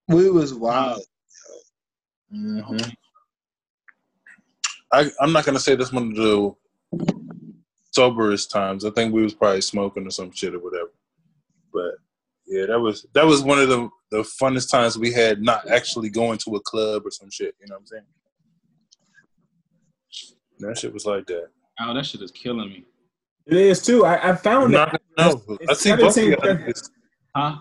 We was wild. hmm I, I'm not gonna say this one of the soberest times. I think we was probably smoking or some shit or whatever. But yeah, that was that was one of the the funnest times we had not actually going to a club or some shit. You know what I'm saying? That shit was like that. Oh, that shit is killing me. It is too. I, I found No, it. no, I It's see both of 17 y'all. Huh?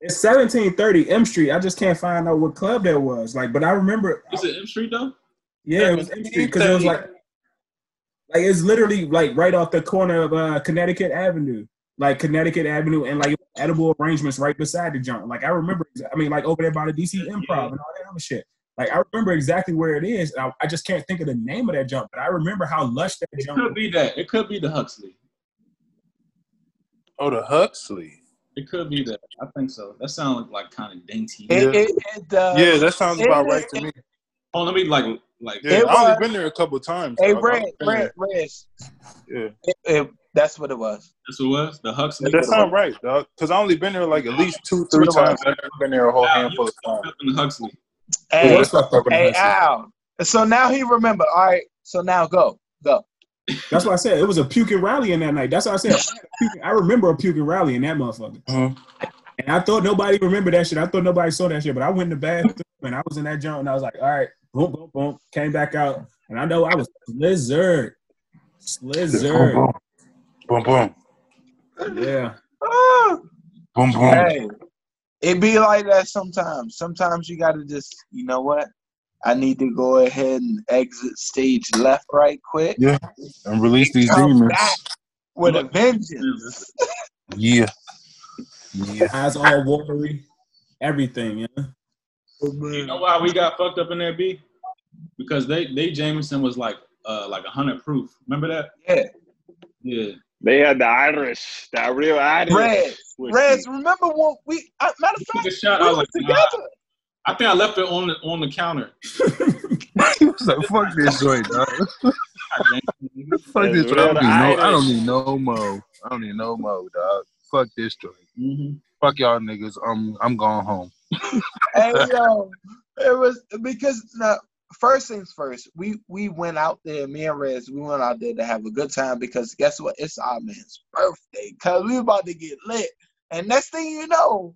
It's 1730 M Street. I just can't find out what club that was. Like, but I remember. Is it M Street though? Yeah, it was M Street because it was like, like it's literally like right off the corner of uh, Connecticut Avenue, like Connecticut Avenue, and like edible arrangements right beside the joint. Like I remember. I mean, like over there by the DC Improv and all that other shit. Like I remember exactly where it is. I, I just can't think of the name of that jump, but I remember how lush that It jump. could be that. It could be the Huxley. Oh, the Huxley. It could be that. I think so. That sounds like kind of dainty. It, it, it, uh, Yeah, that sounds about it- right to me. Oh, let me like like. Yeah, It I only was- been there a couple times. Hey, dog. Red, I've been Red, there. Red. Yeah. It, it, that's what it was. That's what it was. The Huxley. That sound right, dog. Because I only been there like at least two, three That's what it times. I've been there a whole Al, handful of times. in the Huxley. Hey, What's up, Urban hey, Hustle? Al. So now he remembered. All right. So now go, go. That's what I said. It was a puking rally in that night. That's what I said. I, puking, I remember a puking rally in that motherfucker. Mhm. And I thought nobody remembered that shit. I thought nobody saw that shit. But I went in the bathroom and I was in that joint and I was like, all right, boom, boom, boom. Came back out. And I know I was slizzard. Slizzard. Boom, boom, Yeah. Ah, boom, boom. hey, it be like that sometimes. Sometimes you got to just, you know what? I need to go ahead and exit stage left right quick. Yeah. And release these Come demons. back with a vengeance. Yeah. Yeah. Eyes all watery, everything. Yeah. You know why we got fucked up in there, B? Because they they Jameson was like uh like a hundred proof. Remember that? Yeah. Yeah. They had the Irish, that real Irish. Reds, whiskey. Reds. Remember when we? Uh, matter of fact, shot. we I was was like, nah. together. I think I left it on the on the counter. he was like, fuck this joint, dog. Fuck this joint. I don't, need no, I don't need no mo. I don't need no mo, dog. Fuck this joint. mm-hmm. Fuck y'all niggas. I'm I'm going home. hey yo, it was because now first things first, we we went out there, me and Rez, we went out there to have a good time because guess what? It's our man's birthday. Cause we about to get lit. And next thing you know,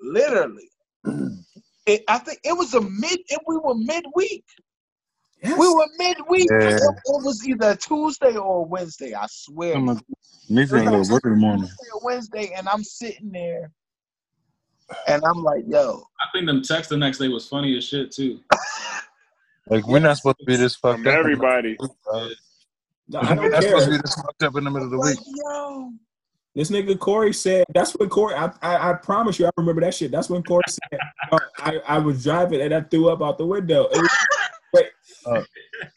literally, it, I think it was a mid it, we were midweek. Yes. We were midweek. Yeah. It, it was either Tuesday or Wednesday, I swear. I'm a, me ain't gonna work in the morning. Tuesday or Wednesday, and I'm sitting there and I'm like, yo, I think them texts the next day was funny as shit too. Like we're not supposed to be this fucked From up. everybody. dog. No, I don't not supposed to be this fucked up in the middle of the week. yo. This nigga Corey said that's when Corey. I, I I promise you, I remember that shit. That's when Corey said "Oh, I I was driving and I threw up out the window. It was- wait, Oh.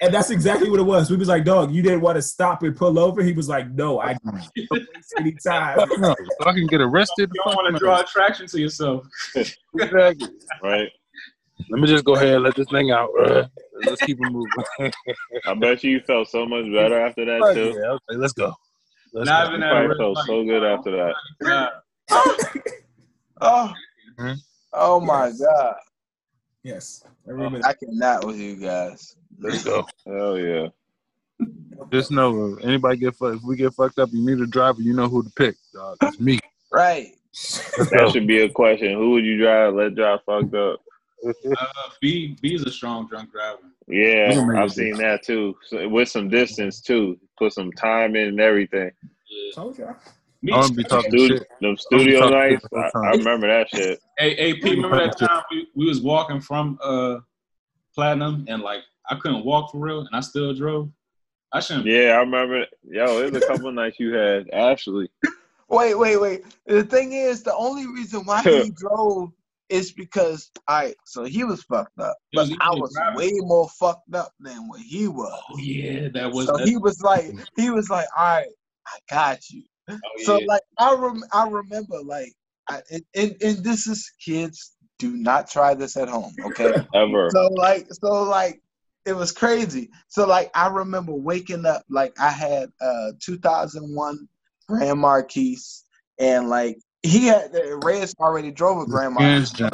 and that's exactly what it was. We was like, dog, you didn't want to stop and pull over. He was like, no, I mm. don't any time. No. So I can get arrested. You don't want to draw attraction to yourself. Exactly. Right. Let me just go ahead and let this thing out. Uh, let's keep it moving. I bet you felt so much better after that Fuck too. yeah, I was like, let's go. Let's Not go. even You probably felt light. so good after that. God. Oh, Mhm. oh my God. Yes, I remember that. I cannot with you guys. Let's go. Hell yeah. Just know if anybody get fucked, if we get fucked up, you need a driver. You know who to pick. Dog. It's me. Right. That should be a question. Who would you drive? Let drive fucked up. Uh, B B is a strong drunk driver. Yeah, We gonna make I've seen that too. So, with some distance too. Put some time in and everything. Yeah. Told you. Me I'm gonna be talking Studio, shit. them studio talking nights. shit the I, whole I remember that shit. Hey, hey, P, remember that time we, we was walking from uh Platinum and like I couldn't walk for real and I still drove. I shouldn't. Yeah, I remember. Yo, it was a couple nights you had Ashley. Wait, wait, wait. The thing is, the only reason why he drove is because I. So he was fucked up, but I was driving. way more fucked up than what he was. Oh yeah, that was. So that, he was like, he was like, all right, I got you. oh, So yeah. like, I rem- I remember like, I, and, and and this is kids. Do not try this at home, okay? Ever. so like so like it was crazy so like i remember waking up like i had uh 2001 grand marquis and like he had the reyes already drove a grand marquis Hands down.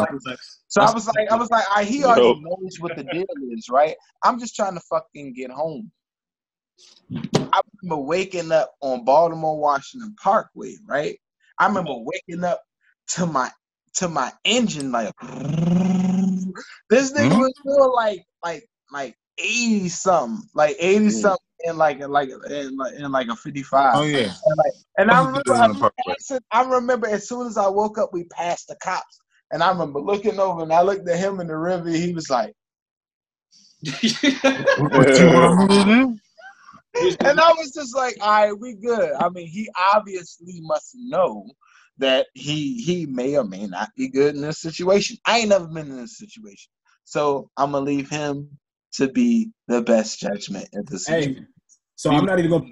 so i was like i was like I, he already Nope. knows what the deal is right i'm just trying to fucking get home i remember waking up on baltimore washington parkway right i remember waking up to my to my engine like this nigga Hmm? was still like like like 80 something like 80 Mm. something in like like in like in like a 55 Oh yeah. and I I'm remember, I the remember, as- I remember as soon as I woke up, we passed the cops. And I remember looking over and I looked at him in the river. He was like, What you want me to do? and I was just like, all right, we good. I mean, he obviously must know that he he may or may not be good in this situation. I ain't never been in this situation. So I'm gonna leave him to be the best judgment in the situation. Hey, so I'm not even gonna.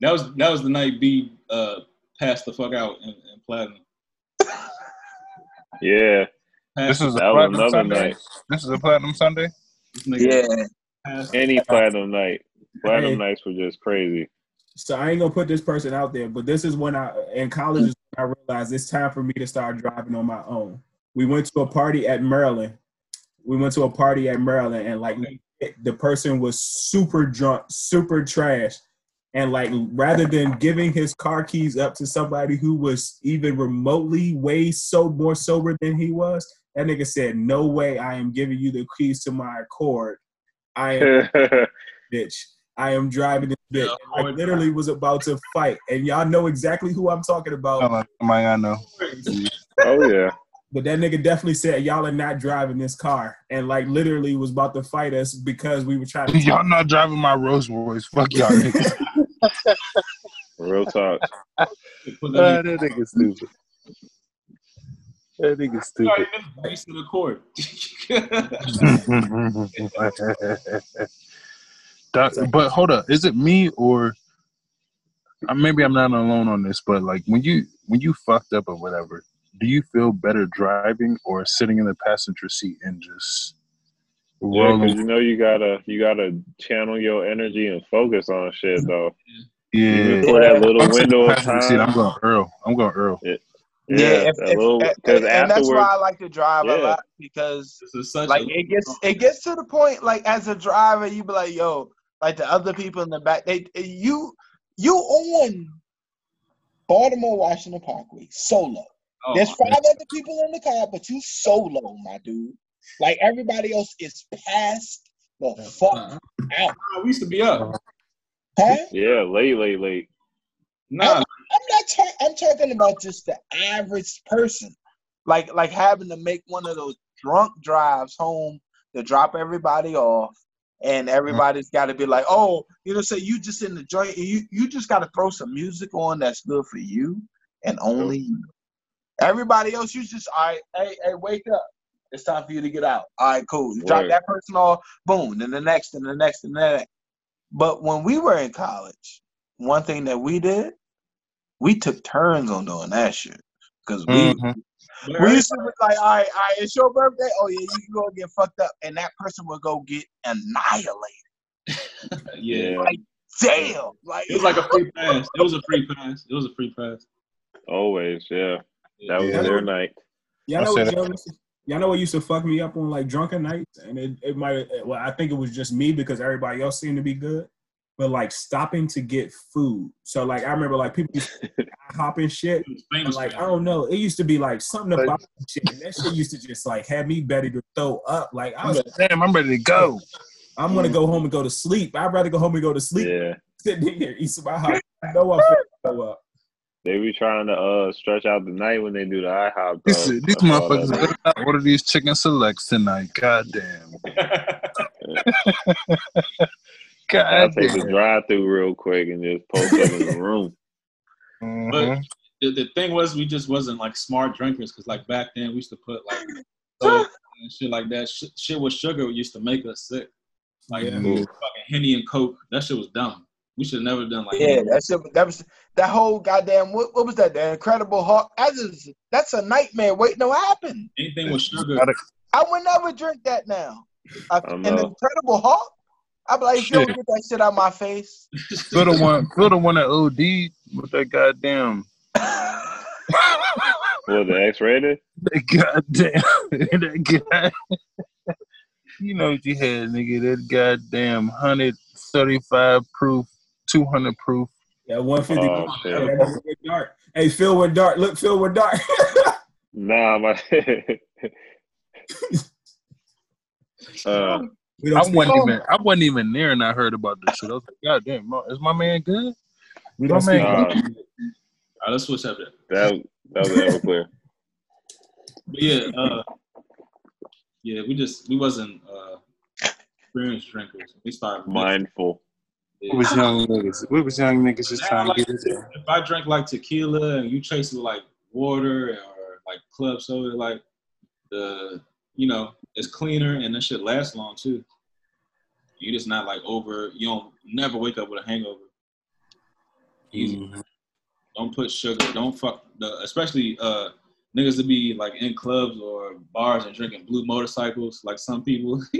that was that was the night B uh passed the fuck out in, in Platinum. Yeah, This is a that platinum another Sunday. night. This is a platinum Sunday. Yeah. Any platinum night. Platinum Hey. nights were just crazy. So I ain't gonna put this person out there, but this is when I in college I realized it's time for me to start driving on my own. We went to a party at Maryland. We went to a party at Maryland, and like the person was super drunk, super trash, and like rather than giving his car keys up to somebody who was even remotely way so more sober than he was, that nigga said, "No way, I am giving you the keys to my Accord. I am bitch. I am driving this bitch. Yeah, I literally was about to fight, and y'all know exactly who I'm talking about. Sound like somebody I know. oh yeah. But that nigga definitely said y'all are not driving this car, and like literally was about to fight us because we were trying to. Y'all not driving my Rolls Royce. Fuck y'all niggas. Real talk. Put that that nigga stupid. That nigga stupid. the base of the court. That- but hold up, is it me or uh, maybe I'm not alone on this? But like when you when you fucked up or whatever, do you feel better driving or sitting in the passenger seat and just Yeah, because you know you gotta you gotta channel your energy and focus on shit though. Even Yeah, for that little I'm window of passenger seat. I'm going Earl. I'm going Earl. Yeah, if- that if- little and- because and that's why I like to drive a lot because This is like a, it gets it gets to the point like as a driver you be like yo like the other people in the back they you you on Baltimore Washington Parkway solo. Oh, There's my five other people in the car, but you solo, my dude. Like everybody else is passed the fuck out, God, we used to be up. huh? Yeah, late, late, late. Nah, I'm not talking. I'm talking about just the average person, like like having to make one of those drunk drives home to drop everybody off, and everybody's got to be like, oh, you know, say you just in the joint, you you just got to throw some music on that's good for you and only you. Everybody else, you just all right. Hey, hey, wake up. It's time for you to get out. All right, cool. You drop that person off, boom, then the next, and the next, and the next. But when we were in college, one thing that we did, we took turns on doing that shit. Because we Mhm. we used to be like, all right, all right, it's your birthday. Oh yeah, you can go get fucked up, and that person would go get annihilated. yeah. Yeah, Damn, like It was like a free pass. It was a free pass. It was a free pass. always. Yeah, that was Yeah. their night. Y'all know what said- y'all, used to- y'all know what used to fuck me up on like drunken nights, and it, it might well I think it was just me because everybody else seemed to be good, but like stopping to get food. So like I remember like people used to hop and shit, and like I don't know, it used to be like something about that shit, and that shit used to just like have me ready to throw up. Like I I'm was, like, damn, I'm ready to go. I'm gonna go home and go to sleep. I'd rather go home and go to sleep Yeah, sitting here eat some hot. I know I'm finna throw up. They be trying to uh stretch out the night when they do the IHOP. These, Though. these That's all motherfuckers that better not order these chicken selects tonight. God damn. God I'll take the drive through real quick and just post up in the room. Mhm. the, the thing was, we just wasn't like smart drinkers because like back then we used to put like soda and shit like that. Shit, shit with sugar used to make us sick. Like Yeah. Fucking henny and coke. That shit was dumb. We should have never done like yeah, Henny. that shit, that was that whole goddamn what, what was that? The Incredible Hulk. That is that's a nightmare waiting to happen. anything with sugar. Gotta- I would never drink that now. I an. Incredible Hulk. I'd be like, if you don't get that shit out my face. Feel the one, feel the one that OD with that goddamn, What the X rated? that goddamn, that guy. you know what you had, nigga? That goddamn hundred thirty-five proof, two hundred proof. Yeah, 150. Oh, shit. Hey, that nigga went dark. Hey, Phil went dark. Look, Phil went dark. Nah, my. uh, we I wasn't even, I wasn't even there, and I heard about this shit. I was like, God damn, is my man good? we don't my speak. man- All right, let's switch up there. that that was Everclear. But yeah, uh, yeah, we just we wasn't uh, experienced drinkers. We started Mindful. We was young niggas. We was young niggas just Now, trying to like, get it there. If I drink like tequila and you chase it like water or like club soda, like the you know it's cleaner and that shit lasts long too. You just not like over. You don't never wake up with a hangover. Easy. Mhm. Don't put sugar. Don't fuck the especially uh niggas to be like in clubs or bars and drinking blue motorcycles like some people.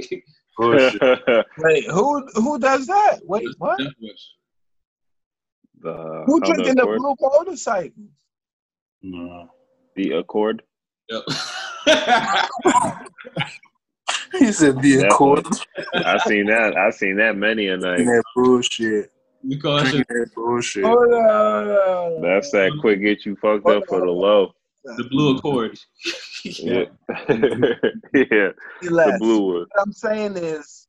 Bullshit. Wait, who who does that? Wait, what? The Who drinking the blue motorcycle? No. The Accord. Yep. He said the Definitely. Accord. I seen that. I seen that many a night. That bullshit. we call that Drinking shit that bullshit. Hold on. That's that quick get you fucked up for the low. the blue accord. Yeah, yeah. The blue one. What I'm saying is,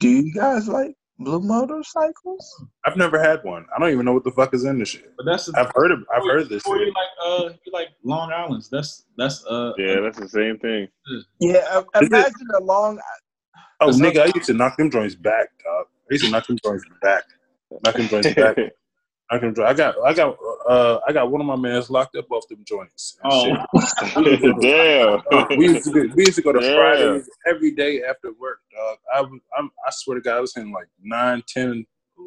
do you guys like Blue motorcycles? I've never had one. I don't even know what the fuck is in this shit. But that's I've heard of. I've heard this. Or Shit. you like uh, you like Long Island's. That's that's uh. Yeah, that's the same thing. Yeah, uh, imagine a long. Oh, nigga, I used to knock them joints back, dog. I used to knock them joints back. Knock them joints back. Knock them joints. I got, I got, uh, I got one of my mans locked up off them joints. Oh, shit. Damn. we used to go, we used to go to Yeah. Fridays every day after work, dog. I was, I'm, I swear to God, I was hitting like 9, 10,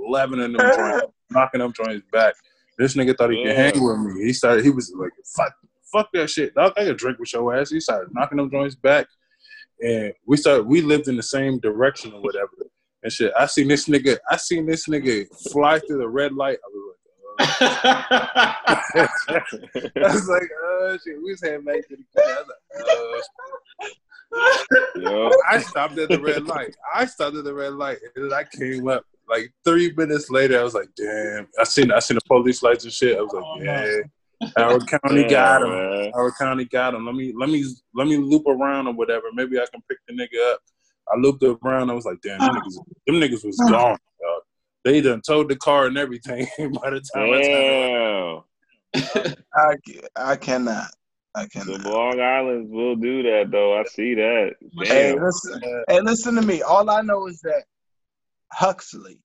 11 of them joints, knocking them joints back. This nigga thought he could hang with me. He started, he was like, fuck, fuck that shit, dog. I could drink with your ass. He started knocking them joints back. And we started, we lived in the same direction or whatever. And shit, I seen this nigga, I seen this nigga fly through the red light. I was like, uh, I was like, oh shit, we was heading back to the car. I like, uh, I stopped at the red light. I stopped at the red light, and then I came up. Like three minutes later, I was like, "Damn!" I seen I seen the police lights and shit. I was Oh, like, "Yeah, Howard County Damn, got him. man. Howard County got him. Let me let me let me loop around or whatever. Maybe I can pick the nigga up." I looped around. I was like, "Damn, them niggas, them niggas was gone. Dog. They done towed the car and everything by the time I turned Damn. I, I cannot. I The cannot. Long Islands will do that though. I see that. Hey, listen. Hey, listen to me. All I know is that Huxley,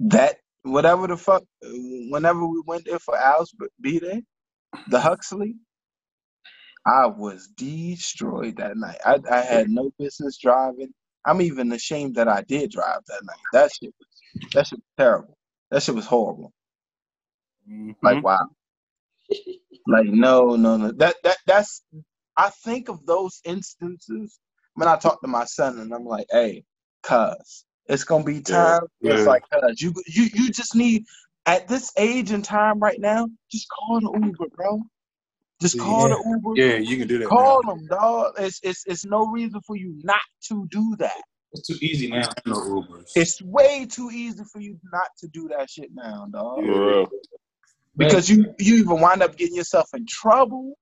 that whatever the fuck, whenever we went there for Al's B Day, the Huxley, I was destroyed that night. I, I had no business driving. I'm even ashamed that I did drive that night. That shit was that shit was terrible. That shit was horrible. Mhm. Like wow. like no, no, no. That that that's I think of those instances when I talk to my son and I'm like, hey, cuz, it's gonna be time. Yeah. It's like cuz you you you just need at this age and time right now, just call the Uber, bro. Just call Yeah. the Uber. yeah, you can do that. Call now. them, dog. It's it's it's no reason for you not to do that. it's too easy now. No Ubers. It's way too easy for you not to do that shit now, dog. For real. Because you you even wind up getting yourself in trouble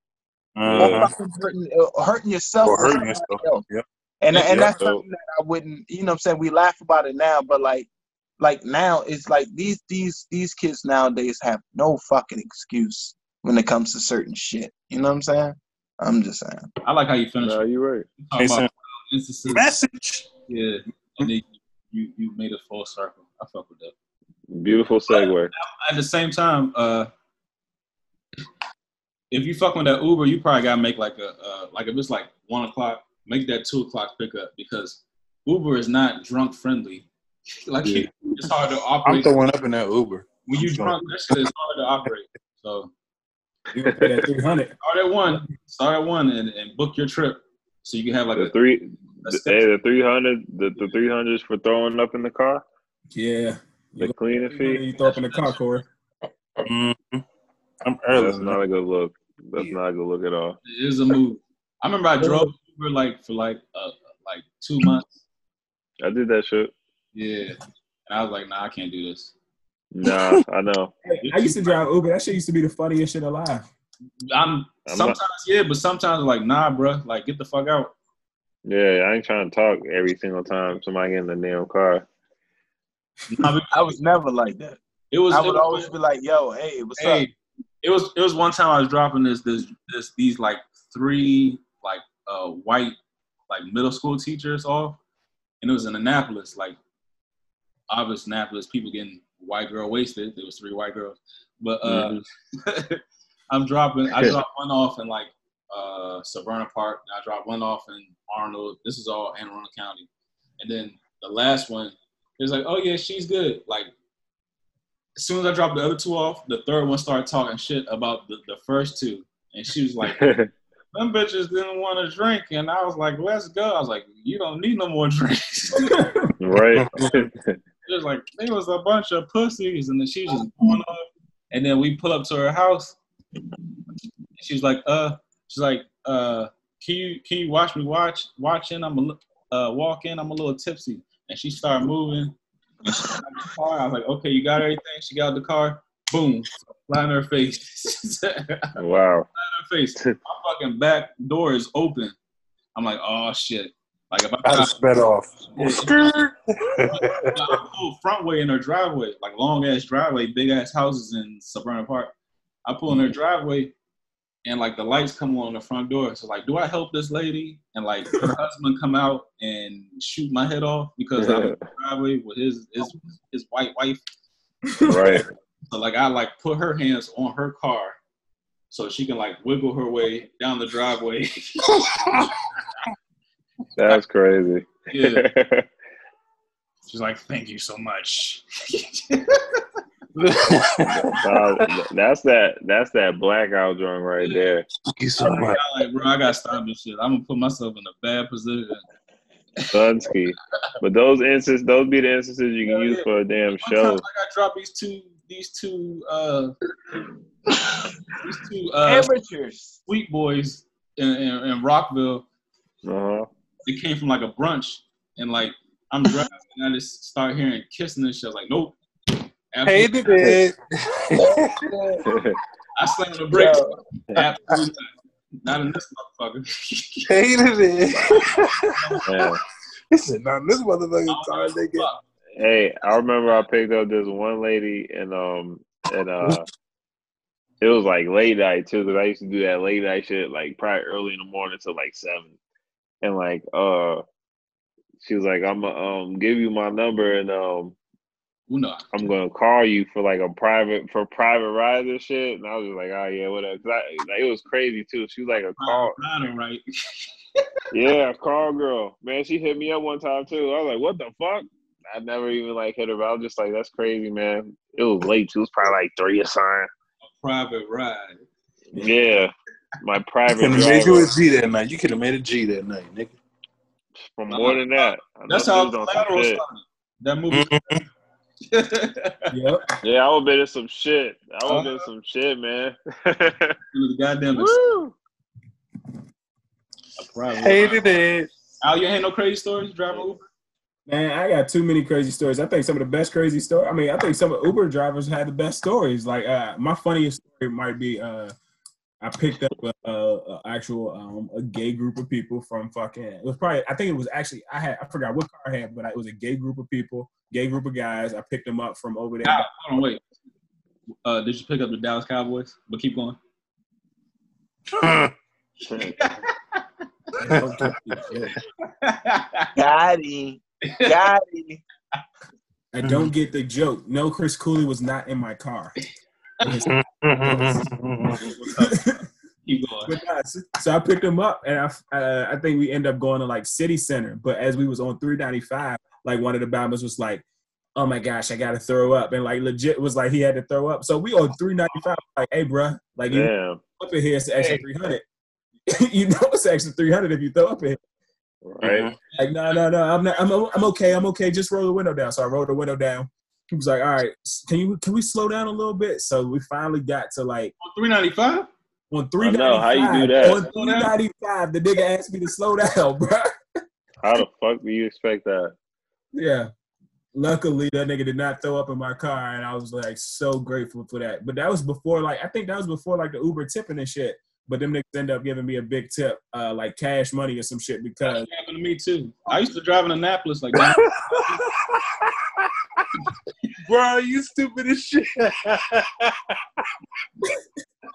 Uh-huh. fucking hurting, uh, hurting yourself Or hurting somebody yourself. else. Yep. And and Yep. that's something that I wouldn't, you know, what I'm saying we laugh about it now, but like, like now it's like these these these kids nowadays have no fucking excuse when it comes to certain shit. You know what I'm saying? I'm just saying. I like how you finish. No, you're right. You talk Hey, about Message. Yeah, and then you you made a full circle. I fuck with that. Beautiful segue. At the same time, uh, if you fuck with that Uber, you probably gotta make like a uh, like if it's like one o'clock, make that two o'clock pickup because Uber is not drunk friendly. like Yeah. it's hard to operate. I'm throwing up in that Uber. when you drunk. That shit is hard to operate. So You gonna pay that three hundred? start at one, start at one, and, and book your trip so you can have like The a, three, a the, hey, the three hundred, the the three hundreds for throwing up in the car, Yeah. the cleaning fee. You throw up in the car, Corey. Mhm. I'm early. That's not a good look. That's not a good look at all. It is a move. I remember I drove Uber like for like uh like two months. I did that shit. Yeah, and I was like, nah, I can't do this. Nah, I know. Hey, I used to drive Uber. That shit used to be the funniest shit alive. I'm I'm sometimes yeah, but sometimes like nah, bro, like get the fuck out. Yeah, I ain't trying to talk every single time somebody get in the damn car. Nah, but I was never like that. it was. I would was- always be like, yo, hey, what's up? it was it was one time I was dropping this this this these like three like uh white like middle school teachers off, and it was in Annapolis. Like obvious Annapolis, people getting white girl wasted. There was three white girls, but uh, I'm dropping. I dropped one off in like uh Severna Park. and I dropped one off in Arnold. This is all Anne Arundel County, and then the last one. It was like, oh yeah, she's good. Like as soon as I dropped the other two off, the third one started talking shit about the, the first two. And she was like, them bitches didn't want to drink. And I was like, let's go. I was like, you don't need no more drinks. right. It was like, there was a bunch of pussies. And then she was just going off. And then we pull up to her house. She was like, uh, she's like, uh, can you can you watch me watch watching? I'm a uh walk in, I'm a little tipsy. And she started moving. And she got out the car. I was like, okay, you got everything. She got out the car. Boom, flat in her face. wow. her face. My fucking back door is open. I'm like, oh shit. Like if I drive, sped off. I pull front way in her driveway, like long ass driveway, big ass houses in Severna Park. I pull in her mm-hmm. driveway, and like the lights come on the front door. So like, do I help this lady? And like her husband come out and shoot my head off because I'm in the driveway with his his his white wife. right. So like I like put her hands on her car so she can like wiggle her way down the driveway. That's crazy. yeah. She's like, thank you so much. That's that. That's that blackout joint right there. Thank you so I'm much. like, bro, I gotta stop this shit. I'm gonna put myself in a bad position. Sunsky. But those instances, those be the instances you can Yeah, use yeah. for a damn One show. time I got dropped these two these two uh these two uh Amateurs. sweet boys in, in, in Rockville. Uh-huh. They came from like a brunch and like I'm driving and I just start hearing kissing and shit. I was like, nope. Absolutely Hated not. it. I slammed the brakes. Absolutely not. Not in this motherfucker. Hated it. Yeah. He said, "Not this motherfucking time, nigga." Fuck. Hey, I remember I picked up this one lady and um and uh it was like late night too because I used to do that late night shit like probably early in the morning till like seven, and like uh she was like I'm gonna um give you my number and um Uno. I'm gonna call you for like a private for private rides and shit. And I was just like oh yeah whatever. 'Cause I, like, it was crazy too. She was like a call right. yeah call girl. Man she hit me up one time too. I was like what the fuck? I never even like hit her but I was just like that's crazy man. It was late too. It was probably like three or something. A Private ride. yeah my private. You private could have made you a G that night. You could have made a G that night, nigga. for more than that That's how was on collateral started. That movie. Yep. yeah I would been in some shit I would Uh-huh. been in some shit man the goddamn Woo! private. Hated it. Al, you ain't no crazy stories driving Uber? Man, I got too many crazy stories. I think some of the best crazy stories. I mean, I think some of Uber drivers had the best stories. Like uh, my funniest story might be uh, I picked up a, a, a actual um, a gay group of people from fucking. It was probably I think it was actually I had I forgot what car I had, but it was a gay group of people, gay group of guys. I picked them up from over there. Al, hold on, wait. Uh, did you pick up the Dallas Cowboys? But keep going. Got him. Got him. I don't get the joke. No, Chris Cooley was not in my car. Mm-hmm, mm-hmm, mm-hmm, keep going. But nah, so, so I picked him up, and I uh, I think we end up going to like City Center. But as we was on 395, like one of the bombers was like, "Oh my gosh, I gotta throw up," and like legit was like he had to throw up. So we on 395, like, "Hey, bruh, like you damn up in here, it's an extra 300." you know it's extra 300 if you throw up in here. right Like, no, no, no, I'm not. I'm, I'm okay. I'm okay. Just roll the window down. So I rolled the window down. He was like, "All right, can you can we slow down a little bit?" So we finally got to like Three ninety five. on I know, how you do that? On 395, the nigga asked me to slow down, bro. how the fuck do you expect that Yeah. Luckily, that nigga did not throw up in my car, and I was like so grateful for that. But that was before, like, I think that was before like the Uber tipping and shit. But them niggas end up giving me a big tip, uh, like cash money or some shit because That happened to me too. I used to drive in Annapolis like that. Bro, you stupid as shit.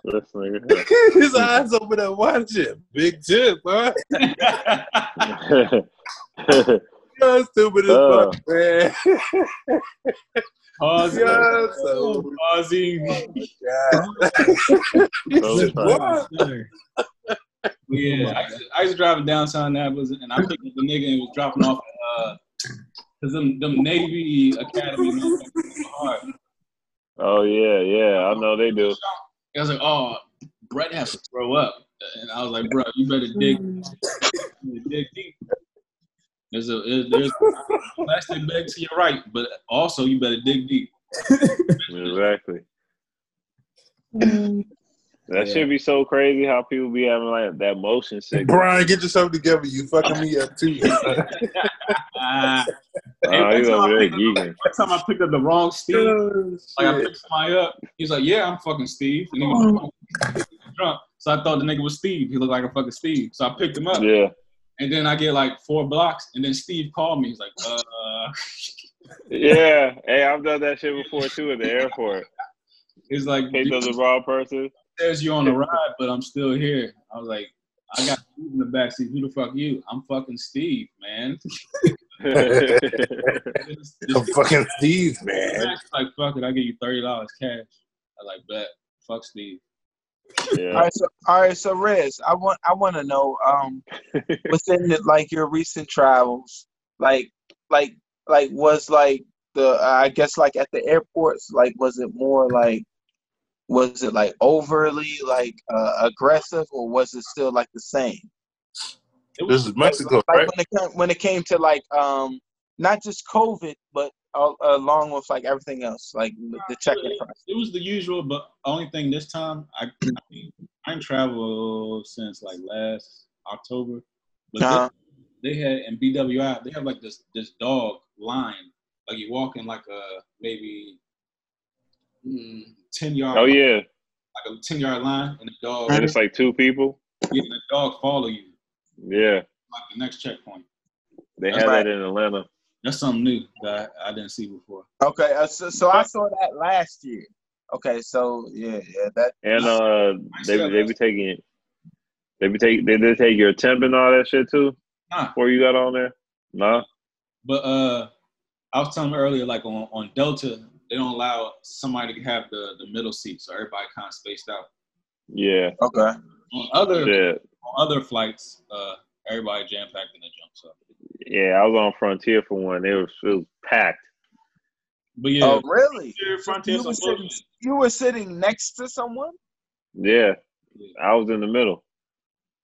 this nigga His eyes open up, watch it. Big tip, huh? You're stupid as Uh. fuck, man. Pause. You're so Pausing. God. So He said, funny. "What?" Yeah, I used, to, I used to drive downtown Annapolis, and I picked up a nigga and was dropping off. Uh, Cause them them Navy Academy motherfuckers oh yeah yeah I know they do I was like, oh, Brett has to throw up, and I was like, bro, you better dig, dig deep. There's a there's a plastic bag to your right, but also you better dig deep. exactly that should be so crazy how people be having like that motion sickness Brian, get yourself together. You fucking me up too. Ah, oh he's over there one time I picked up the wrong Steve. Oh, Like I picked somebody up. He's like, "Yeah, I'm fucking Steve." And he was drunk, so I thought the nigga was Steve. He looked like a fucking Steve. So I picked him up, yeah And then I get like four blocks, and then Steve called me. He's like, uh, Yeah. Hey, I've done that shit before too at the airport. he's like, Picked up the wrong person. There's you're on the ride, but I'm still here. I was like, I got Steve in the backseat. Who the fuck you? I'm fucking Steve, man. This- this I'm fucking Steve, man. like, fuck it, I give you thirty dollars cash. I like bet. Fuck Steve. All yeah. right, so all right, so Rez, I want I want to know um within the, like your recent travels, like like like was like the I guess like at the airports, like was it more like was it like overly like uh, aggressive or was it still like the same? It This is Mexico, like right? when it came, when it came to like um not just COVID, but along with like everything else, like the check-in process. it was the usual, but only thing this time, I I, mean, I ain't traveled since like last October. But Uh-huh. they, they had in BWI, they have like this this dog line. Like you walk in like a maybe mm, ten yard, Oh yeah. like a ten yard line, and the dog, And it's like two people. yeah, the dog follow you Yeah. like the next checkpoint. They That's had right. that in Atlanta. That's something new that I, I didn't see before. Okay, uh, so, so I saw that last year. Okay, so yeah, yeah, that And uh they they be taking they be take they did take your temp and all that shit too Nah, before you got on there? nah. But uh, I was telling you earlier, like on, on Delta, they don't allow somebody to have the, the middle seat, so everybody kind of spaced out. Yeah. okay. On other Shit. on other flights, uh, everybody jam packed in the jump. So, Yeah, I was on Frontier for one. It was it was packed. but yeah, Oh, really? Frontier, Frontier, You were sitting, you were sitting next to someone. Yeah. I was in the middle.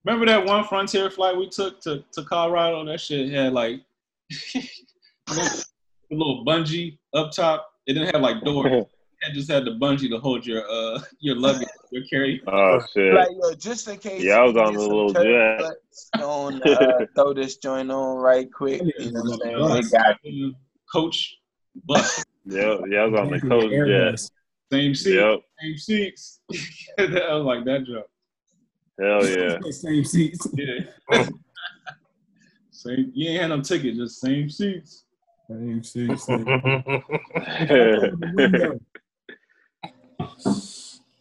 Remember that one Frontier flight we took to, to Colorado? That shit had like a little bungee up top. It didn't have like doors. It just had the bungee to hold your uh your luggage, your carry. oh shit. Like, yo, just in case. Yeah, I was on get the little turbulence On, uh, throw this joint on right quick. You know what I'm saying? We got Coach bus, Yeah, yeah, I was on the coast jet. Airways. same seat, Yep. same seats. I was like that joke. Hell yeah. Same seats. Yeah. same. You ain't had no ticket, just same seats. Same seats. Same.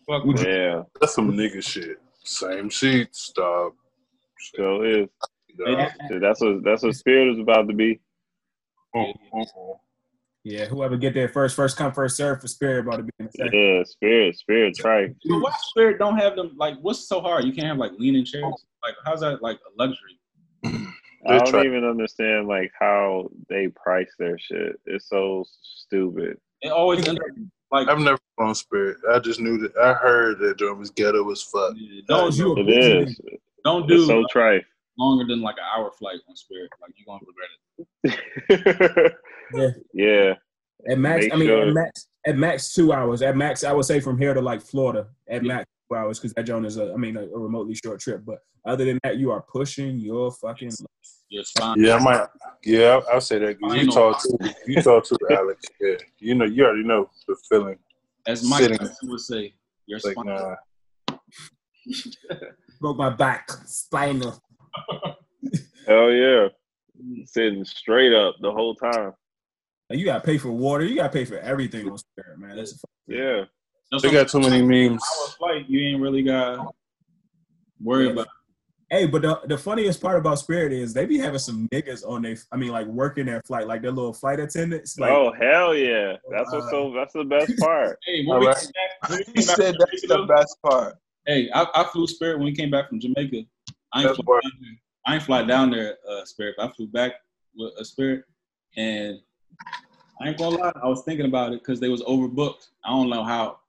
Fuck Would with yeah. That's some nigga shit. Same seats, Stop. So is. Dog. That's what that's what spirit is about to be. Uh-huh. Yeah, whoever get there first, first come, first serve for Spirit about to be in the second. Yeah, spirit, spirit right. But why Spirit don't have them? Like, what's so hard? You can't have like leaning chairs. Like, how's that like a luxury? I don't try- even understand like how they price their shit. It's so stupid. It always ends up like I've never flown Spirit. I just knew that. I heard that joint was ghetto as fuck. don't you It is. don't do It's so trite. longer than like an hour flight on Spirit. Like you're gonna regret it. Yeah. yeah. At max, Make I mean, sure- at max, at max two hours. At max, I would say from here to like Florida. At max two hours, because that joint is a, I mean, a, a remotely short trip. But other than that, you are pushing your fucking. You're fine. Yeah, I might. Yeah, I'll, I'll say that. You talk to you talk to Alex. Yeah, you know, you already know the feeling. As Mike Sitting. Would say, you're like, spine. nah. Broke my back, spinal. Hell yeah. Sitting straight up the whole time. Like, you gotta pay for water. You gotta pay for everything on Spirit, man. That's a fucking thing. Yeah. They got too many memes. hour flight. You ain't really got worry Yeah. about. Hey, but the, the funniest part about Spirit is they be having some niggas on their, I mean, like working their flight, like their little flight attendants. Like, oh hell yeah. That's what's so that's the best part. Hey, when we Alright. came back, when we He back said from that's the best part. Hey, I, I flew Spirit when we came back from Jamaica. I ain't That's fly down there. I ain't fly down there, uh, Spirit. But I flew back with a Spirit, and I ain't gonna lie, I was thinking about it because they was overbooked. I don't know how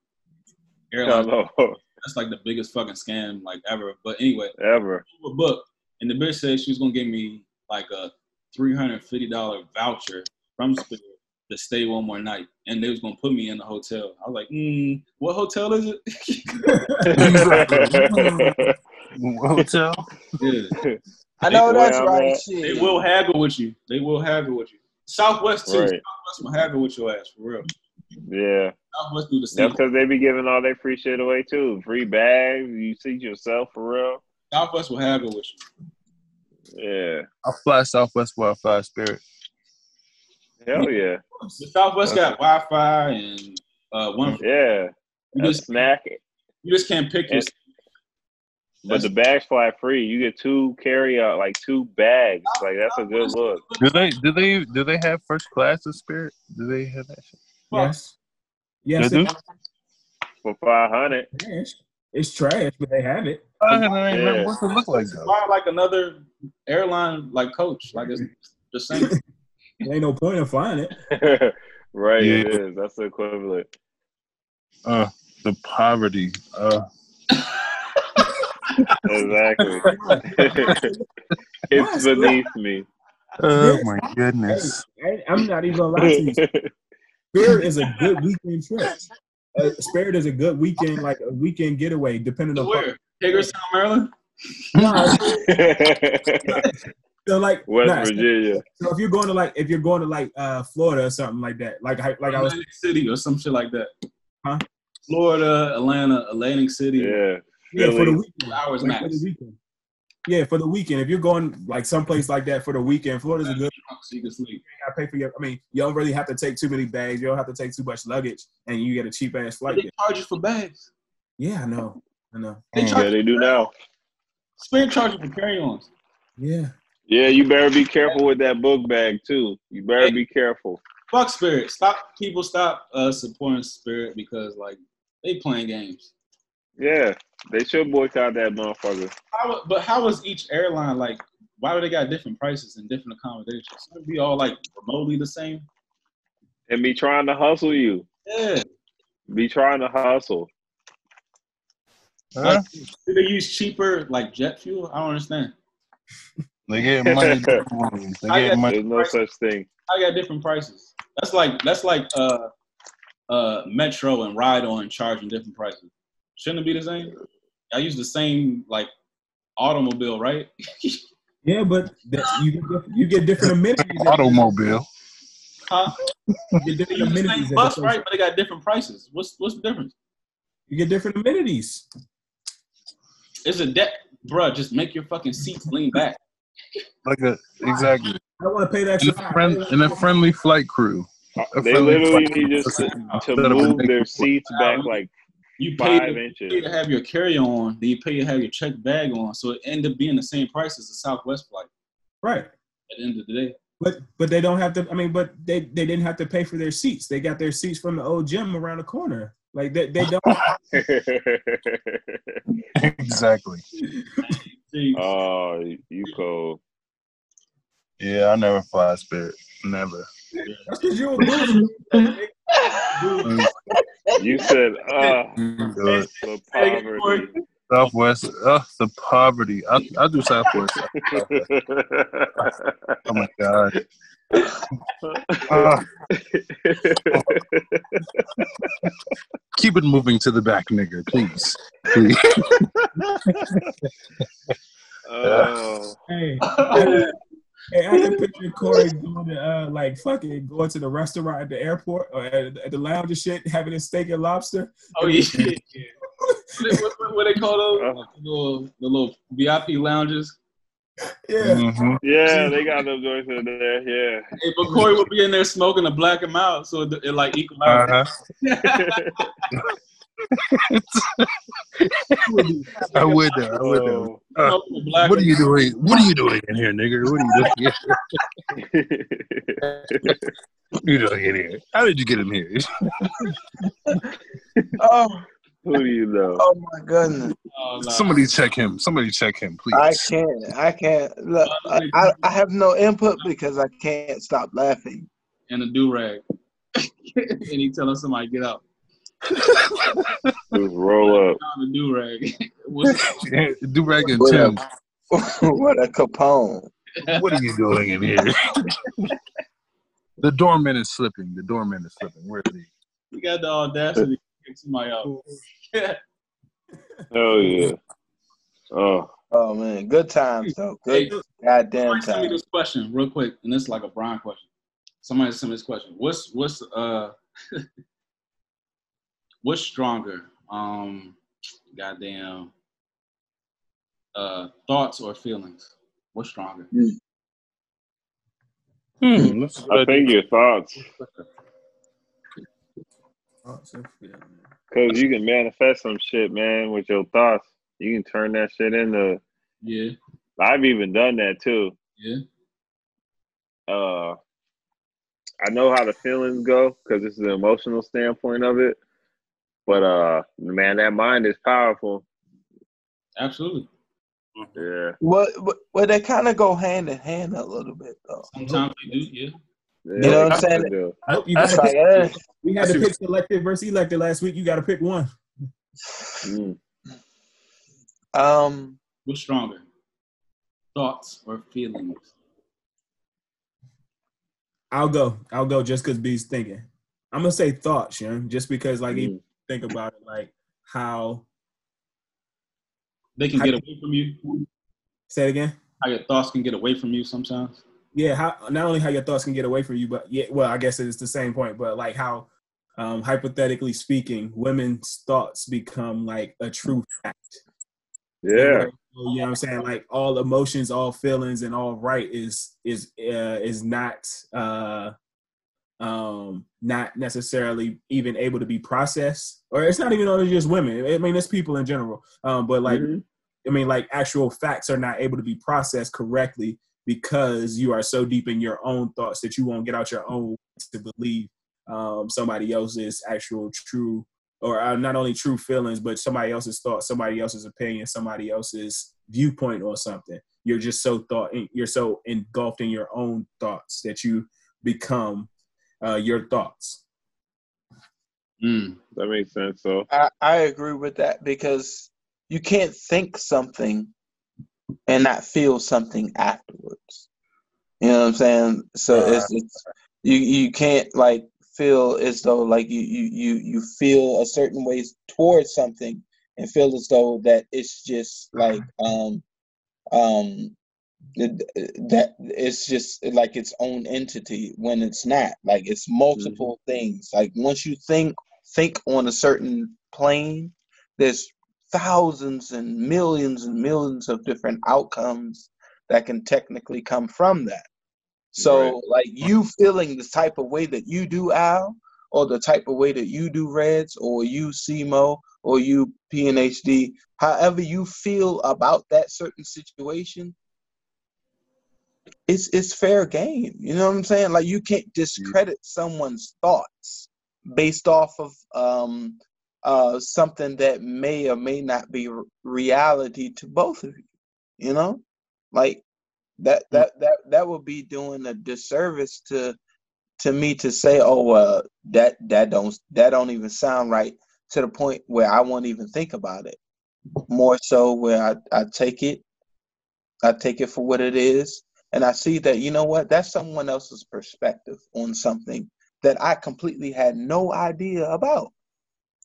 airlines. Hello. That's like the biggest fucking scam like ever. But anyway, Ever. overbooked, and the bitch said she was gonna give me like a three hundred fifty dollar voucher from Spirit to stay one more night, and they was gonna put me in the hotel. I was like, mm, what hotel is it? Hotel. yeah. I know They- that's I'm right. Shit. They will haggle with you. They will haggle with you. Southwest too. Right. Southwest will haggle with your ass for real. yeah. Southwest do the same. That's because they be giving all their free shit away too. Free bags. You see yourself for real. Southwest will haggle with you. Yeah. I fly Southwest while I fly Spirit. Hell yeah. The Southwest got Wi-Fi and uh, one. Yeah. You just snack. It. You just can't pick your. And- But the bags fly free. You get two carry out, like two bags. Like that's a good look. Do they do they do they have first class of Spirit? Do they have that shit? Yes. Yes, They it's do? For five hundred. It's trash, but they have it. I don't Yeah. What's it look like though? Like another airline like coach. Like it's the same. There ain't no point in flying it. right, it Yeah. is. That's the equivalent. Uh, the poverty. Uh, Exactly. it's beneath me. oh my goodness. I, I'm not even gonna lie to you. Spirit is a good weekend trip. Uh, Spirit is a good weekend, like a weekend getaway, depending on. Where? Hagerstown, Maryland. So like, West nah, Virginia. so if you're going to like, if you're going to like uh, Florida or something like that, like I- like I was, Atlantic City or some shit like that. Huh? Florida, Atlanta, Atlantic City. Yeah. yeah, for the weekend, Hours like, for the weekend. Yeah, for the weekend. If you're going like someplace like that for the weekend, Florida's a good. So you can sleep. I pay for your. I mean, you don't really have to take too many bags. You don't have to take too much luggage, and you get a cheap ass flight. They there. charge you for bags. Yeah, I know. I know. They. Yeah, they do now. Spirit charge you for carry-ons. Yeah. Yeah, you better be careful with that book bag too. You better be careful. Fuck Spirit. Stop people. Stop uh, supporting Spirit because like they playing games. Yeah, they should boycott that motherfucker. How, but how is each airline like? Why do they got different prices and different accommodations? Shouldn't it be all like remotely the same? And be trying to hustle you. Yeah. Be trying to hustle. Huh? Do they use cheaper like jet fuel? I don't understand. They get money. They get money. There's no such thing. I got different prices. That's like that's like uh uh Metro and Ride On charging different prices. Shouldn't it be the same? I use the same like automobile, right? Yeah, but that, you get you get different amenities. Automobile. huh? You get They different use amenities. bus, different- right? But they got different prices. What's what's the difference? You get different amenities. It's a deck, bruh. Just make your fucking seats lean back. Like a exactly. I don't want to pay that And extra. a friend and a friendly flight crew. A They literally need just to, to Instead of a move their seats back like You pay five to, inches. pay to have your carry on, then you pay to have your check bag on, so it end up being the same price as the Southwest flight. Right. At the end of the day, But but they don't have to. I mean, but they they didn't have to pay for their seats. They got their seats from the old gym around the corner. Like they they don't. exactly. See, oh, you cold. Yeah, I never fly Spirit. Never. That's because you a bougie. You said, uh, Good. the poverty. Southwest. Uh, the poverty. I I do Southwest. Oh my god. Uh, keep it moving to the back, nigga, please. Please. oh, Hey, hey, I can picture Corey going to uh, like fucking going to the restaurant at the airport or at, at the lounge and shit, having a steak and lobster. oh yeah, yeah. what, what, what they call those? Uh. The little, the little VIP lounges. Yeah, Mhm. yeah, they got them joints in there. Yeah. Hey, but Corey would be in there smoking to black him out, so it, it like equal out. Uh-huh. I would though. I would though. Uh, black what are you doing? What are you doing in here, nigga? What are you doing here? What are you doing in here? How did you get in here? Oh, Who do you know? oh my goodness. Oh, no. Somebody check him. Somebody check him, please. I can't. I can't. Look, I, I, I have no input because I can't stop laughing. and a do rag, and he telling somebody get out. Just roll up. Do rag. Do rag and What Tim. what a capone. What are you doing in here? the doorman is slipping. The doorman is slipping. Where is he? he got the audacity to kick somebody out. Hell yeah. Oh, Oh man, good times though. Hey, Good goddamn somebody send me times. this question real quick, and this is like a Brian question. Somebody send me this question. What's what's uh what's stronger? Um, goddamn. Uh, thoughts or feelings? What's stronger? Hmm, that's I think your thoughts, Thoughts and feelings. because you can manifest some shit, man, with your thoughts. You can turn that shit into. Yeah, I've even done that too. yeah. Uh, I know how the feelings go because this is the emotional standpoint of it. But uh, man, that mind is powerful. Absolutely. Yeah, Well, well, well, they kind of go hand in hand a little bit, though. Sometimes they do. Yeah. yeah You know what I'm saying? do. Oh, you gotta like, pick, eh. we had to pick selected versus elected last week. You got to pick one. Mm. Um, What's stronger? Thoughts or feelings? I'll go. I'll go just because B's thinking. I'm gonna say thoughts, you know, just because like you Mm. Think about it, like how. They can How get away from you. Say it again. How your thoughts can get away from you sometimes. Yeah, how not only how your thoughts can get away from you, but yeah, well, I guess it's the same point, but like how, um, hypothetically speaking, women's thoughts become like a true fact. Yeah, you know what I'm saying? Like all emotions, all feelings, and all right is is uh, is not uh, um, not necessarily even able to be processed, or it's not even only just women. I mean, it's people in general. Um, but like, Mhm. I mean, like actual facts are not able to be processed correctly because you are so deep in your own thoughts that you won't get out your own to believe um, somebody else's actual true or uh, not only true feelings, but somebody else's thoughts, somebody else's opinion, somebody else's viewpoint or something. You're just so thought, you're so engulfed in your own thoughts that you become uh, your thoughts. Mm. that makes sense. So I, I agree with that because you can't think something and not feel something afterwards. You know what I'm saying? So Right. it's, it's you you can't like feel as though like you you you you feel a certain ways towards something and feel as though that it's just like um um it- that it's just like its own entity when it's not. Like it's mm-hmm. multiple things. Like once you think think on a certain plane there's thousands and millions and millions of different outcomes that can technically come from that. So Right. like you feeling the type of way that you do al or the type of way that you do reds or you cmo or you pnhd however you feel about that certain situation it's it's fair game. You know what I'm saying? Like you can't discredit someone's thoughts based off of um uh something that may or may not be r- reality to both of you. You know? Like that that that that would be doing a disservice to to me to say, oh uh that that don't that don't even sound right to the point where I won't even think about it. More so where I, I take it I take it for what it is, and I see that you know what that's someone else's perspective on something that I completely had no idea about.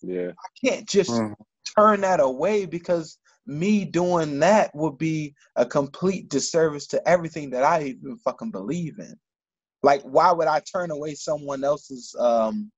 yeah, I can't just Mhm. turn that away because me doing that would be a complete disservice to everything that I even fucking believe in. Like, why would I turn away someone else's um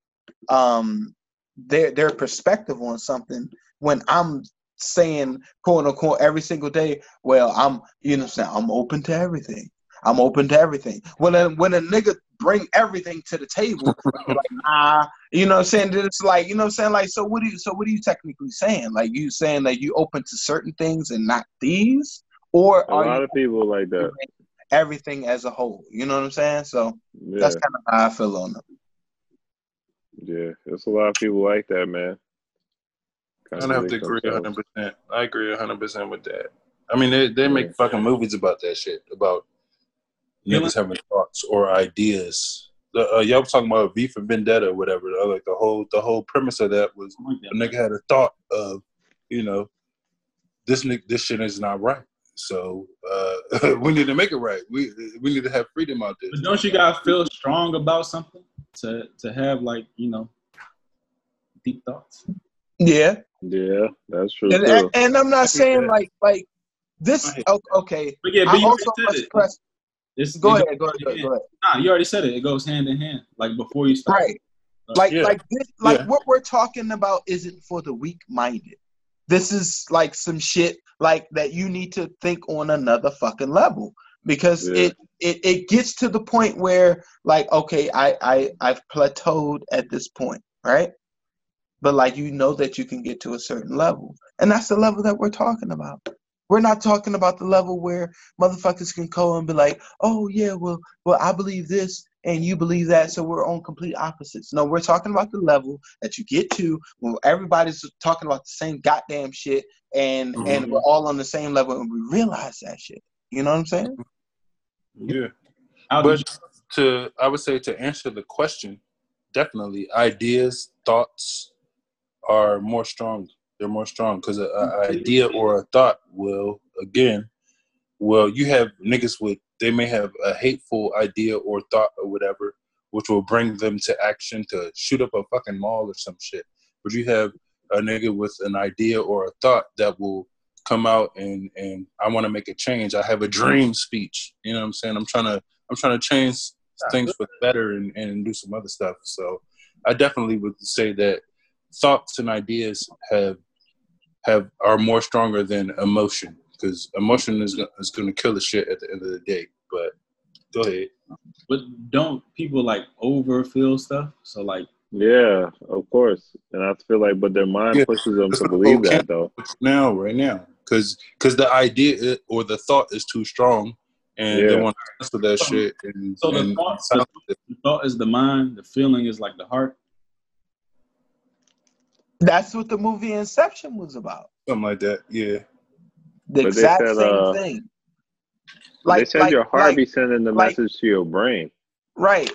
um their their perspective on something when I'm saying quote unquote every single day, well, I'm you know saying I'm open to everything. I'm open to everything. When a when a nigga bring everything to the table, you're like, nah, you know what I'm saying? Then It's like, you know what I'm saying? Like, so what do you so what are you technically saying? Like you saying that you open to certain things and not these? Or a are lot you of people like that. everything as a whole? You know what I'm saying? So Yeah, that's kind of how I feel on it. yeah, there's a lot of people like that, man. I don't have to agree 100. percent I agree 100 percent with that. I mean, they they make fucking movies about that shit about Yeah. Niggas having thoughts or ideas. The, uh, y'all was talking about V for Vendetta or whatever. Like the whole the whole premise of that was I like that. a nigga had a thought of, you know, this this shit is not right. So uh, we need to make it right. We we need to have freedom out there. But don't you gotta feel strong about something to to have like you know deep thoughts? Yeah. Yeah, that's true And, and, and I'm not saying like like this okay. But yeah, I but you also already said must it. Press It's, go ahead, go goes ahead, go ahead, go ahead. Nah, you already said it. It goes hand in hand. Like before you start. Right. Like Yeah. like this like Yeah. what we're talking about isn't for the weak minded. this is like some shit like that you need to think on another fucking level because Yeah. it, it it gets to the point where like okay I I I've plateaued at this point right but like you know that you can get to a certain level and that's the level that we're talking about we're not talking about the level where motherfuckers can go and be like oh yeah well well I believe this and you believe that so we're on complete opposites no we're talking about the level that you get to when everybody's talking about the same goddamn shit and and Mhm. we're all on the same level and we realize that shit you know what i'm saying Yeah. But to I would say to answer the question, definitely ideas, thoughts are more strong. They're more strong because an mm-hmm. idea or a thought will again, well, you have niggas with they may have a hateful idea or thought or whatever, which will bring them to action to shoot up a fucking mall or some shit. But you have a nigga with an idea or a thought that will come out and and I want to make a change. I have a dream speech. You know what I'm saying? I'm trying to I'm trying to change things for better and, and do some other stuff. So I definitely would say that thoughts and ideas have have are more stronger than emotion because emotion is is going to kill the shit at the end of the day. But go ahead. but don't people like overfeel stuff? So like Yeah, of course. And I feel like, but their mind Yeah. pushes them to believe okay. that though. now, right now, because because the idea or the thought is too strong, and they want to cancel that shit. And, So the and thought- sound it. the thought is the mind, the feeling is like the heart. That's what the movie inception was about something like that. Yeah, the But they exact said, same uh, thing they said your heart like, be sending the like- message to your brain. right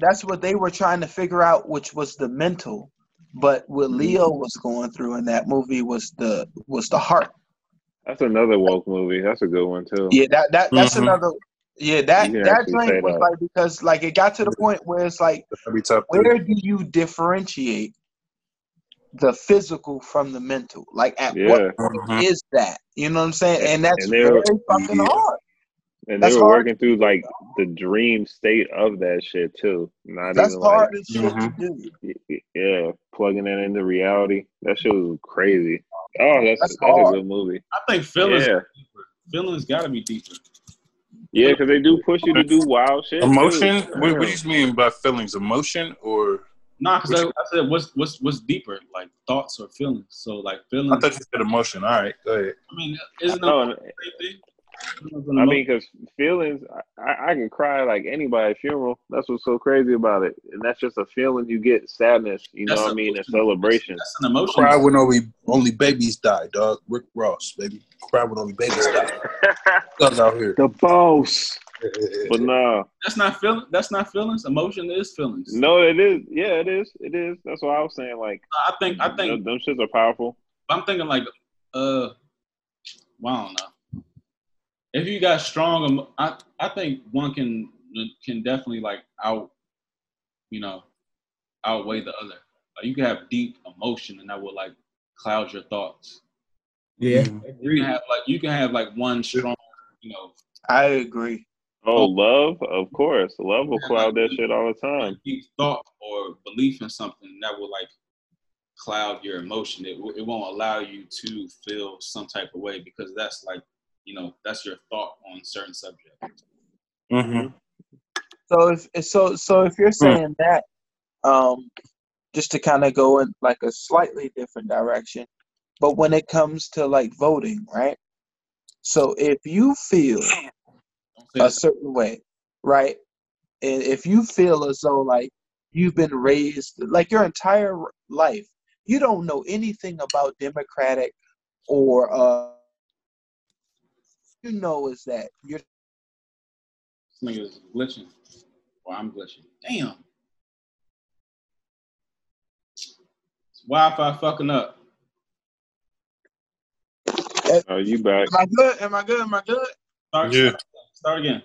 that's what they were trying to figure out which was the mental but what Mm-hmm. leo was going through in that movie was the was the heart That's another woke movie. That's a good one too. Yeah, that that that's Mhm. another. Yeah, that You can that actually say joint was that. like because like it got to the point where it's like, that'd be top three. where do you differentiate the physical from the mental? Like at Yeah. what point Mhm. is that? You know what I'm saying? And that's And they're- very fucking yeah. hard. And That's they were hard. working through like the dream state of that shit too. Not That's even hard like as shit to Mhm. do. y- y- yeah, plugging that into reality. That shit was crazy. Oh, that's That's that's, a good movie. I think feelings Yeah. Feelings gotta be deeper. yeah, because they do push you to do wild shit. Emotion? What, what do you mean by feelings? Emotion or Nah, because I, I said what's what's what's deeper, like thoughts or feelings. So like feelings. I feelings. thought you said emotion. All right, go ahead. I mean, isn't No, that and- thing? I mean, because feelings, I, I can cry like anybody at funeral. That's what's so crazy about it, and that's just a feeling you get sadness. You know what I mean? A celebration. That's an emotion. Cry when only only babies die, dog. Rick Ross, baby. Cry when only babies die. Guns out here. the boss. But nah, That's not feeling. That's not feelings. Emotion is feelings. no, it is. Yeah, it is. It is. That's what I was saying. Like, I think. I think. them, them shits are powerful. I'm thinking like, uh, well, I don't know. If you got strong, I I think one can can definitely like out, you know, outweigh the other. Like you can have deep emotion, and that will like cloud your thoughts. Yeah. You can have like you can have like one strong, you know, I agree. Oh, love, of course. Love will cloud that shit all the time. deep thought or belief in something that will like cloud your emotion. It, it won't allow you to feel some type of way because that's like, you know, that's your thought on certain subjects. Mhm. So if so so if you're saying that, um, just to kind of go in like a slightly different direction, but when it comes to like voting, right? So if you feel Don't say a certain way, right? And if you feel as though like you've been raised like your entire life, you don't know anything about Democratic or uh you know is that you're This nigga's glitching. Or I'm glitching. Damn. It's Wi-Fi fucking up. Oh, you back? Am I good? Am I good? Am I good? Start, Yeah. Start again.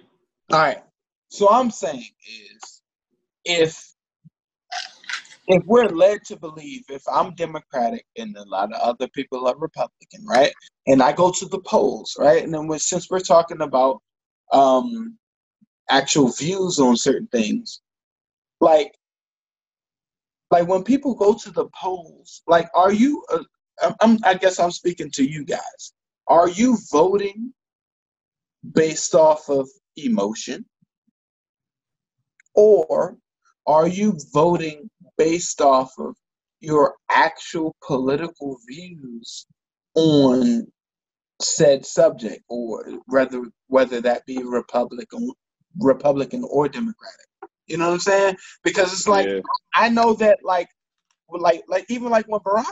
All right. So I'm saying is if if we're led to believe if I'm Democratic and a lot of other people are Republican, right? And I go to the polls, right? And then we since we're talking about um actual views on certain things, like like when people go to the polls, like are you uh, I'm, I guess I'm speaking to you guys. Are you voting based off of emotion, or are you voting based off of your actual political views on said subject, or whether whether that be Republican, Republican or Democratic? You know what I'm saying? Because it's like Yeah. I know that like like like even like when Barack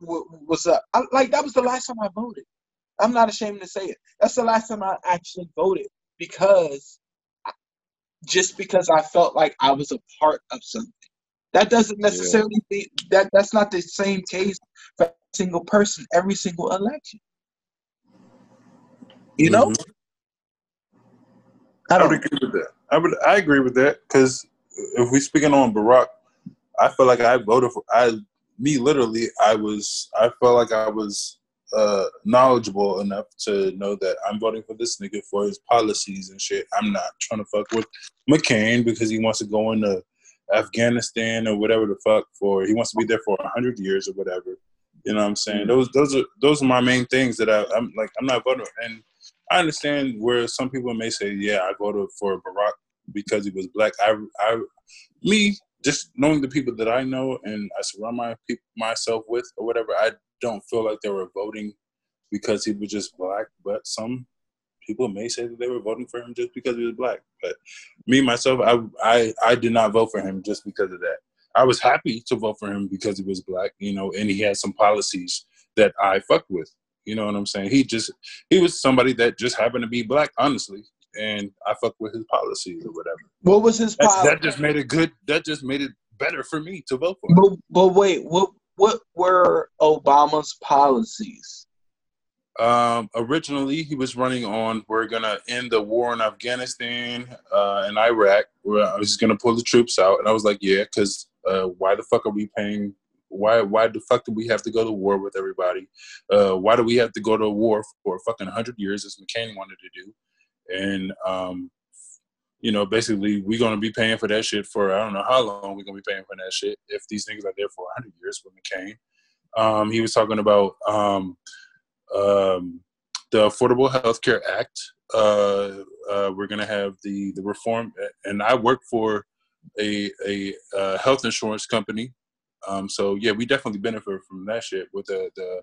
w- was up, I, like that was the last time I voted. I'm not ashamed to say it. That's the last time I actually voted because just because I felt like I was a part of something. That doesn't necessarily be that that's not the same case for every single person every single election. You know? Mhm. I I don't would agree with that. I would. I agree with that because if we're speaking on Barack, I feel like I voted for. I me literally. I was. I felt like I was uh, knowledgeable enough to know that I'm voting for this nigga for his policies and shit. I'm not trying to fuck with McCain because he wants to go into Afghanistan or whatever the fuck for. He wants to be there for a hundred years or whatever. You know what I'm saying? Those those are those are my main things that I, I'm like. I'm not voting and. I understand where some people may say, "Yeah, I voted for Barack because he was black." I, I, me, just knowing the people that I know and I surround my peop myself with or whatever, I don't feel like they were voting because he was just black. But some people may say that they were voting for him just because he was black. But me myself, I, I, I did not vote for him just because of that. I was happy to vote for him because he was black, you know, and he had some policies that I fucked with. You know what I'm saying? He just he was somebody that just happened to be black, honestly, and I fucked with his policies or whatever. what was his policy? that just made it good. That just made it better for me to vote for him. But, but wait, what what were Obama's policies? Um, originally, he was running on we're gonna end the war in Afghanistan uh, and Iraq. Where I was just gonna pull the troops out, and I was like, yeah, because uh, why the fuck are we paying? Why why the fuck do we have to go to war with everybody? Uh, why do we have to go to war for fucking hundred years, as McCain wanted to do? And um, you know, basically, we're gonna be paying for that shit for I don't know how long we're gonna be paying for that shit if these things are there for hundred years with McCain. Um, he was talking about um, um, the Affordable Health Care Act. Uh, uh, we're to have the, the reform, and I work for a, a uh, health insurance company. Um, so, yeah, we definitely benefit from that shit with the, the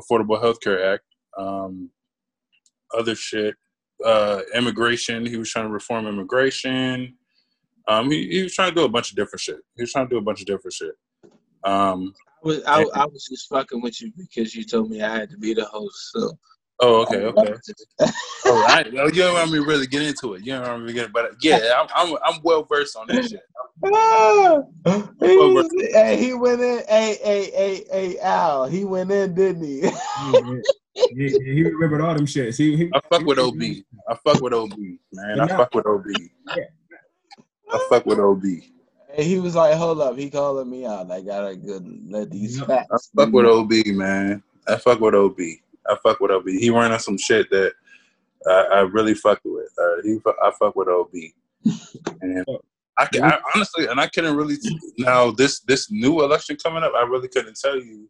Affordable Health Care Act. Um, other shit, uh, immigration. He was trying to reform immigration. Um, he, he was trying to do a bunch of different shit. He was trying to do a bunch of different shit. Um, I was I, I was just fucking with you because you told me I had to be the host. So oh, okay, okay. Oh, I, oh, you don't want me to really get into it. You don't want me to get, but yeah, I'm I'm, I'm well versed on that shit. He, hey, he went in. Hey, hey, hey, hey, Al. He went in, didn't he? Yeah, yeah, yeah, he remembered all them shits. He, he, I fuck with OB. I fuck with OB, man. I fuck with OB. I fuck with OB. And he was like, "Hold up." He calling me out. I gotta good let these Yeah. facts. I fuck with OB, man. I fuck with OB. I fuck with OB. He ran on some shit that I, I really fucked with. Uh, he, I fuck with OB, and I, can, I honestly, and I couldn't really now this this new election coming up. I really couldn't tell you.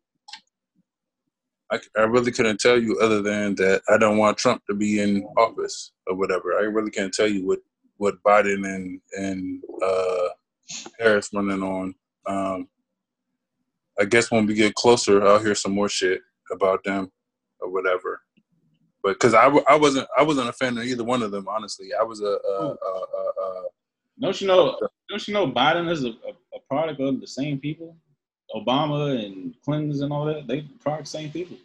I, I really couldn't tell you other than that I don't want Trump to be in office or whatever. I really can't tell you what what Biden and and uh, Harris running on. Um, I guess when we get closer, I'll hear some more shit about them or whatever. But because I, I wasn't I wasn't a fan of either one of them, honestly. I was a, a, a, a, a Don't you know? Don't you know Biden is a product of the same people? Obama and Clinton's and all that. They product same people.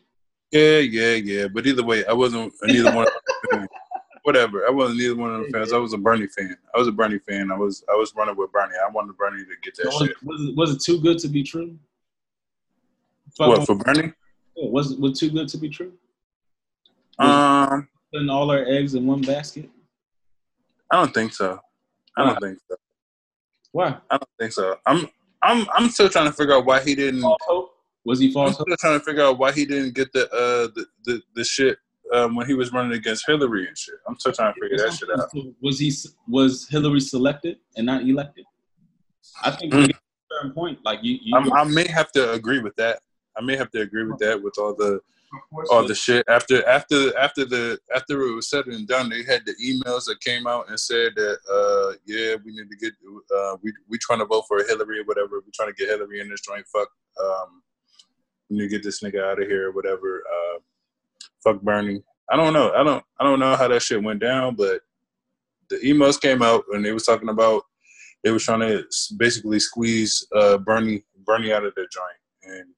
yeah yeah yeah. But either way, I wasn't neither one. Of them fans. Whatever, I wasn't either one of the fans. I was a Bernie fan. I was a Bernie fan. I was I was running with Bernie. I wanted Bernie to get that Was, shit. was, it, was it too good to be true? Fuck What for Bernie? was it was too good to be true? Um, Putting all our eggs in one basket. I don't think so. I don't think so. Why? I don't think so. I'm I'm I'm still trying to figure out why he didn't. Was he I'm still trying to figure out why he didn't get the uh the the, the shit um, when he was running against Hillary and shit. I'm still trying to figure that shit out. Was he was Hillary selected and not elected? I think Mm. we get a certain point, like you, you I'm, I may have to agree with that. I may have to agree with that with all the all the shit after after after the after it was said and done. They had the emails that came out and said that uh yeah we need to get uh we we trying to vote for Hillary or whatever. we're trying to get Hillary in this joint. Fuck um we need to get this nigga out of here or whatever. Uh, fuck Bernie. I don't know. I don't I don't know how that shit went down, but the emails came out and they was talking about they was trying to basically squeeze uh, Bernie Bernie out of the joint, and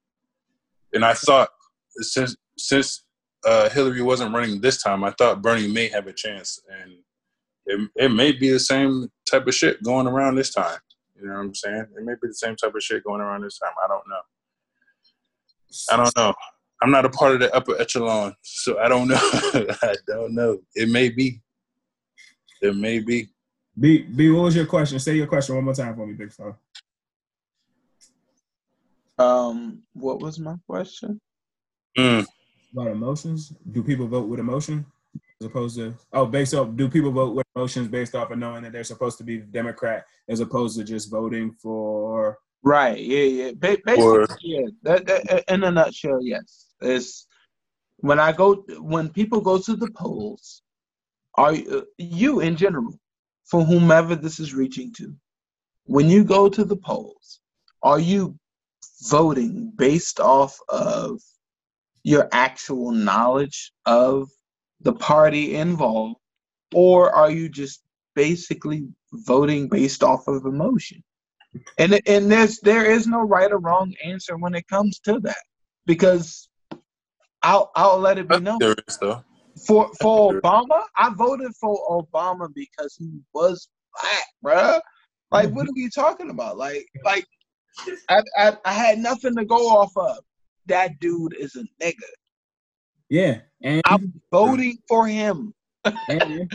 and I thought since since uh, Hillary wasn't running this time, I thought Bernie may have a chance, and it it may be the same type of shit going around this time. You know what I'm saying? It may be the same type of shit going around this time. I don't know. I don't know. I'm not a part of the upper echelon, so I don't know. I don't know. It may be. It may be. B B, what was your question? Say your question one more time for me, big fella. Um, what was my question? Mm. About emotions. Do people vote with emotion as opposed to oh, based off? Do people vote with emotions based off of knowing that they're supposed to be Democrat as opposed to just voting for? Right. Yeah. Yeah. Ba- basically, Or- yeah. That, that, in a nutshell, yes. It's when I go when people go to the polls. Are you, you in general, for whomever this is reaching to, when you go to the polls, are you voting based off of your actual knowledge of the party involved, or are you just basically voting based off of emotion? And and there's there is no right or wrong answer when it comes to that because I'll I'll let it be known There is though. for for Obama, I voted for Obama because he was black, bruh. Like, what mm-hmm. are we talking about? Like, like I, I I had nothing to go off of. That dude is a nigga. Yeah, and I'm voting for him. and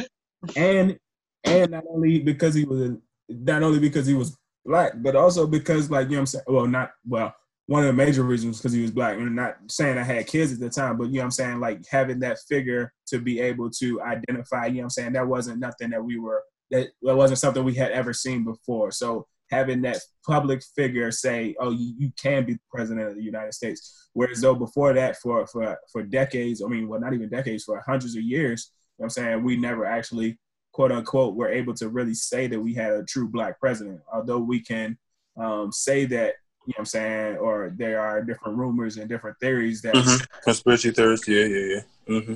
and and not only because he was not only because he was black, but also because like you know what I'm saying. Well, not well. One of the major reasons because he was black, and not saying I had kids at the time, but you know what I'm saying, like having that figure to be able to identify, you know what I'm saying, that wasn't nothing that we were that that wasn't something we had ever seen before. So having that public figure say, "Oh, you, you can be president of the United States," whereas though before that, for for for decades, I mean, well, not even decades, for hundreds of years, you know what I'm saying, we never actually quote unquote were able to really say that we had a true black president. Although we can um, say that, you know what I'm saying, or there are different rumors and different theories that hmm Conspiracy theorists. Yeah, yeah, yeah. hmm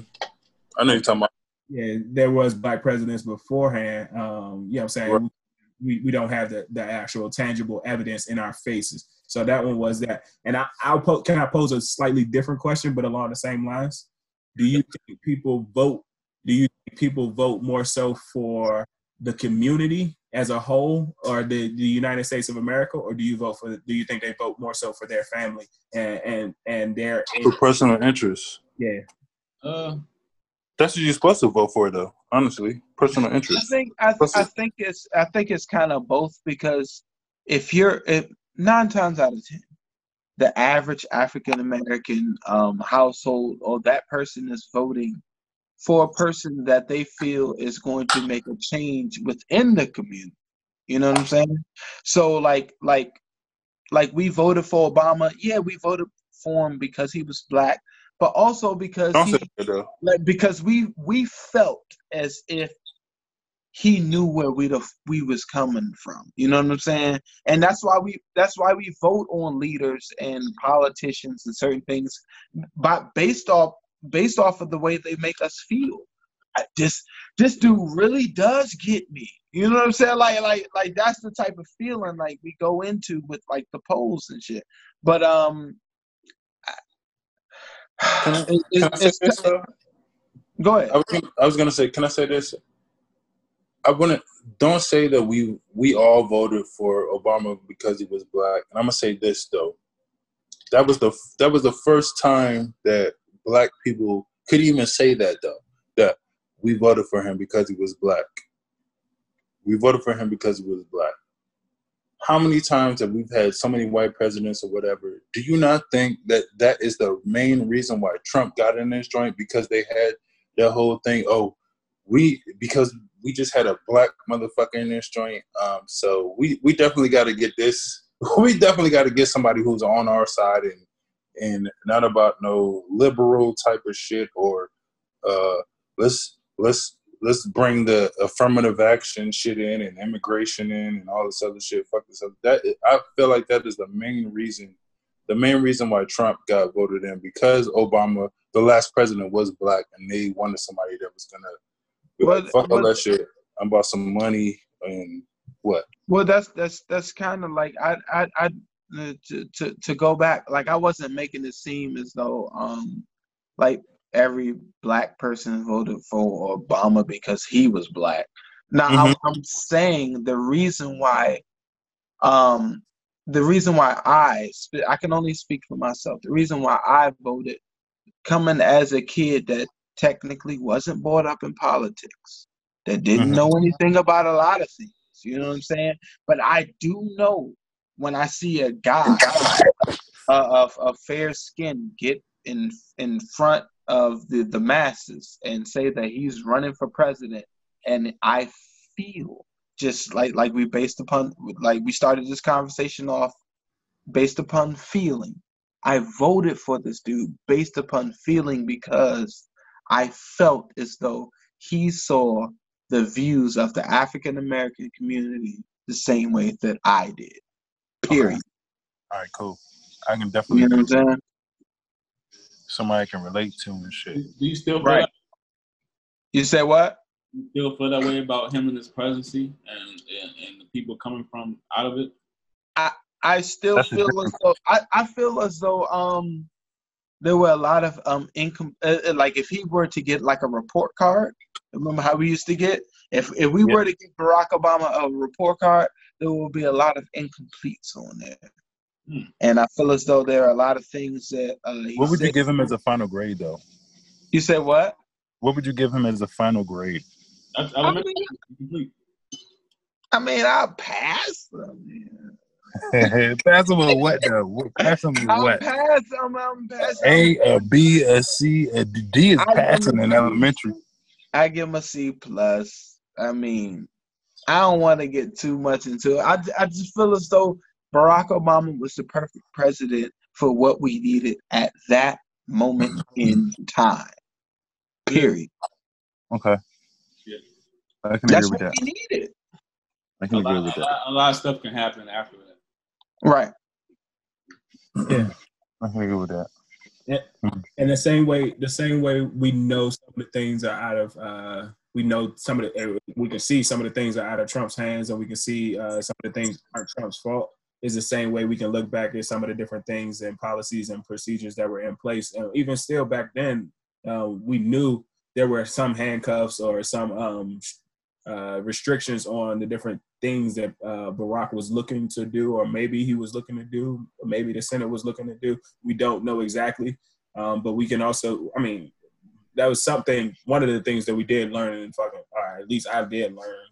I know you're talking about. yeah, there was black presidents beforehand. Um, you know what I'm saying? Right. We, we don't have the, the actual tangible evidence in our faces. So that one was that. And I, I'll po- can I pose a slightly different question, but along the same lines? Do you think people vote? Do you think people vote more so for the community as a whole, or the, the United States of America, or do you vote for? Do you think they vote more so for their family and and and their For personal interests. yeah? Uh, That's what you're supposed to vote for, though. Honestly, personal I interest. think I, I think it's I think it's kind of both because if you're if nine times out of ten, the average African American um, household or that person is voting for a person that they feel is going to make a change within the community. You know what I'm saying? So like like like we voted for Obama. Yeah, we voted for him because he was black, but also because he say that, though. like because we we felt as if he knew where we the we was coming from. You know what I'm saying? And that's why we that's why we vote on leaders and politicians and certain things, but based off based off of the way they make us feel. I, this this dude really does get me. You know what I'm saying? Like like like that's the type of feeling like we go into with like the polls and shit. But um. Can I, can I say this, though? go ahead. I was, gonna, I was gonna say, can I say this? I wouldn't. Don't say that we we all voted for Obama because he was black. And I'm gonna say this though. That was the that was the first time that black people could even say that though. That we voted for him because he was black. We voted for him because he was black. How many times have we've had so many white presidents or whatever? Do you not think that that is the main reason why Trump got in this joint because they had the whole thing. Oh, we because we just had a black motherfucker in this joint. Um, so we we definitely got to get this. We definitely got to get somebody who's on our side and and not about no liberal type of shit or uh, let's let's let's bring the affirmative action shit in and immigration in and all this other shit. Fuck this up. That I feel like that is the main reason, the main reason why Trump got voted in because Obama, the last president, was black and they wanted somebody that was gonna like, fuck all that shit. I'm about some money and what? Well, that's that's that's kind of like I I I to to to go back. Like I wasn't making it seem as though um like every black person voted for Obama because he was black. Now mm-hmm. I'm, I'm saying the reason why um the reason why I I can only speak for myself. The reason why I voted coming as a kid that technically wasn't brought up in politics, that didn't mm-hmm. know anything about a lot of things. You know what I'm saying? But I do know when I see a guy uh, of, of fair skin get in in front of the, the masses and say that he's running for president, and I feel just like like we based upon like we started this conversation off based upon feeling. I voted for this dude based upon feeling because I felt as though he saw the views of the African American community the same way that I did. Period. Okay. All right, cool. I can definitely. You know what I'm saying? Somebody can relate to and shit. Do you still right? That? You said what? You still feel that way about him and his presidency and, and, and the people coming from out of it? I I still That's feel as though I, I feel as though um there were a lot of um income uh, uh, like if he were to get like a report card remember how we used to get if if we were to give barack obama a report card there will be a lot of incompletes on there and i feel as though there are a lot of things that uh, what would you give him as a final grade though you said what what would you give him as a final grade I mean, I mean i'll pass I pass him with what though? Pass him with what? Pass him, I'm passing. A, a B, a C, a D is I passing in elementary. I give him a C plus. I mean, I don't want to get too much into it. I, I just feel as though Barack Obama was the perfect president for what we needed at that moment in time. Period. Okay. Yeah. I can That's agree with that. We needed. I can a agree lot, with that. A lot of stuff can happen after that. Right. Yeah, I can agree with that. Yeah. And the same way, the same way we know some of the things are out of, uh, we know some of the, we can see some of the things are out of Trump's hands, and we can see uh, some of the things aren't Trump's fault. Is the same way we can look back at some of the different things and policies and procedures that were in place. And even still back then, uh, we knew there were some handcuffs or some um, uh, restrictions on the different things that uh, Barack was looking to do, or maybe he was looking to do, maybe the Senate was looking to do. We don't know exactly, um, but we can also, I mean, that was something. One of the things that we did learn, and fucking, or at least I did learn,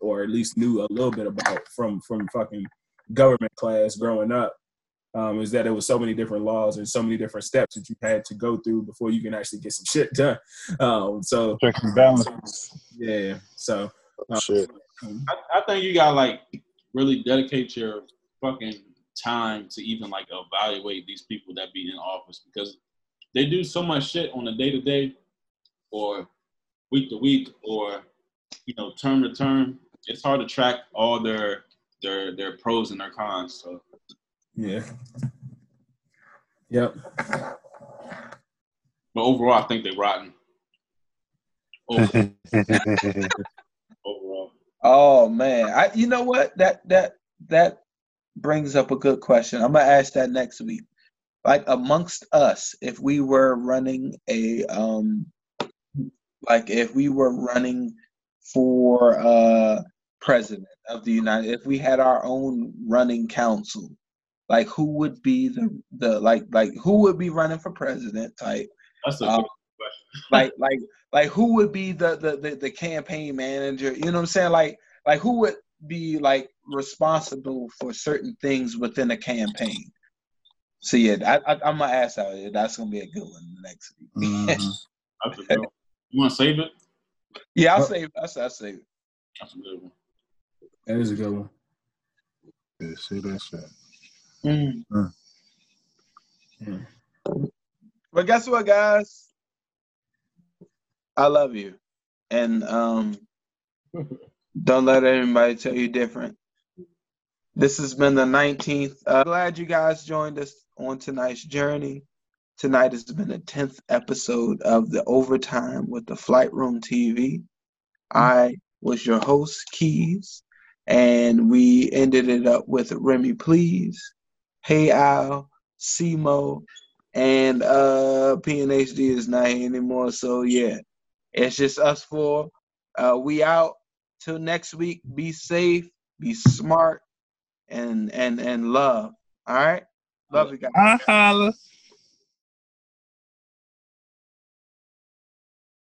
or at least knew a little bit about from from fucking government class growing up, um, is that there was so many different laws and so many different steps that you had to go through before you can actually get some shit done. Um, so checks and balances. Yeah. So um, shit. I, I think you gotta like really dedicate your fucking time to even like evaluate these people that be in office because they do so much shit on a day to day or week to week or you know term to term. It's hard to track all their their their pros and their cons. So yeah. Yep. But overall, I think they're rotten. overall. Oh man, I you know what that that that brings up a good question. I'm gonna ask that next week. Like amongst us, if we were running a um, like if we were running for uh president of the United, if we had our own running council, like who would be the the like like who would be running for president type? That's a um, question. like like like who would be the, the the the campaign manager? You know what I'm saying? Like like who would be like responsible for certain things within a campaign? So yeah, I, I, am gonna ask that. That's gonna be a good one next week. Mm-hmm. That's a good one. You want to save it? Yeah, I'll save. I'll, I'll save it. That's a good one. That is a good one. Yeah, see that shit. Mm. Mm. But guess what, guys? I love you, and um, don't let anybody tell you different. This has been the 19th. Uh, glad you guys joined us on tonight's journey. Tonight has been the 10th episode of the Overtime with the Flight Room TV. I was your host, Keys, and we ended it up with Remy Please, Hey Al, Simo, and uh PNHD is not here anymore. So yeah, it's just us four. Uh, we out till next week. Be safe, be smart, and and and love. All right, love you guys. I holla.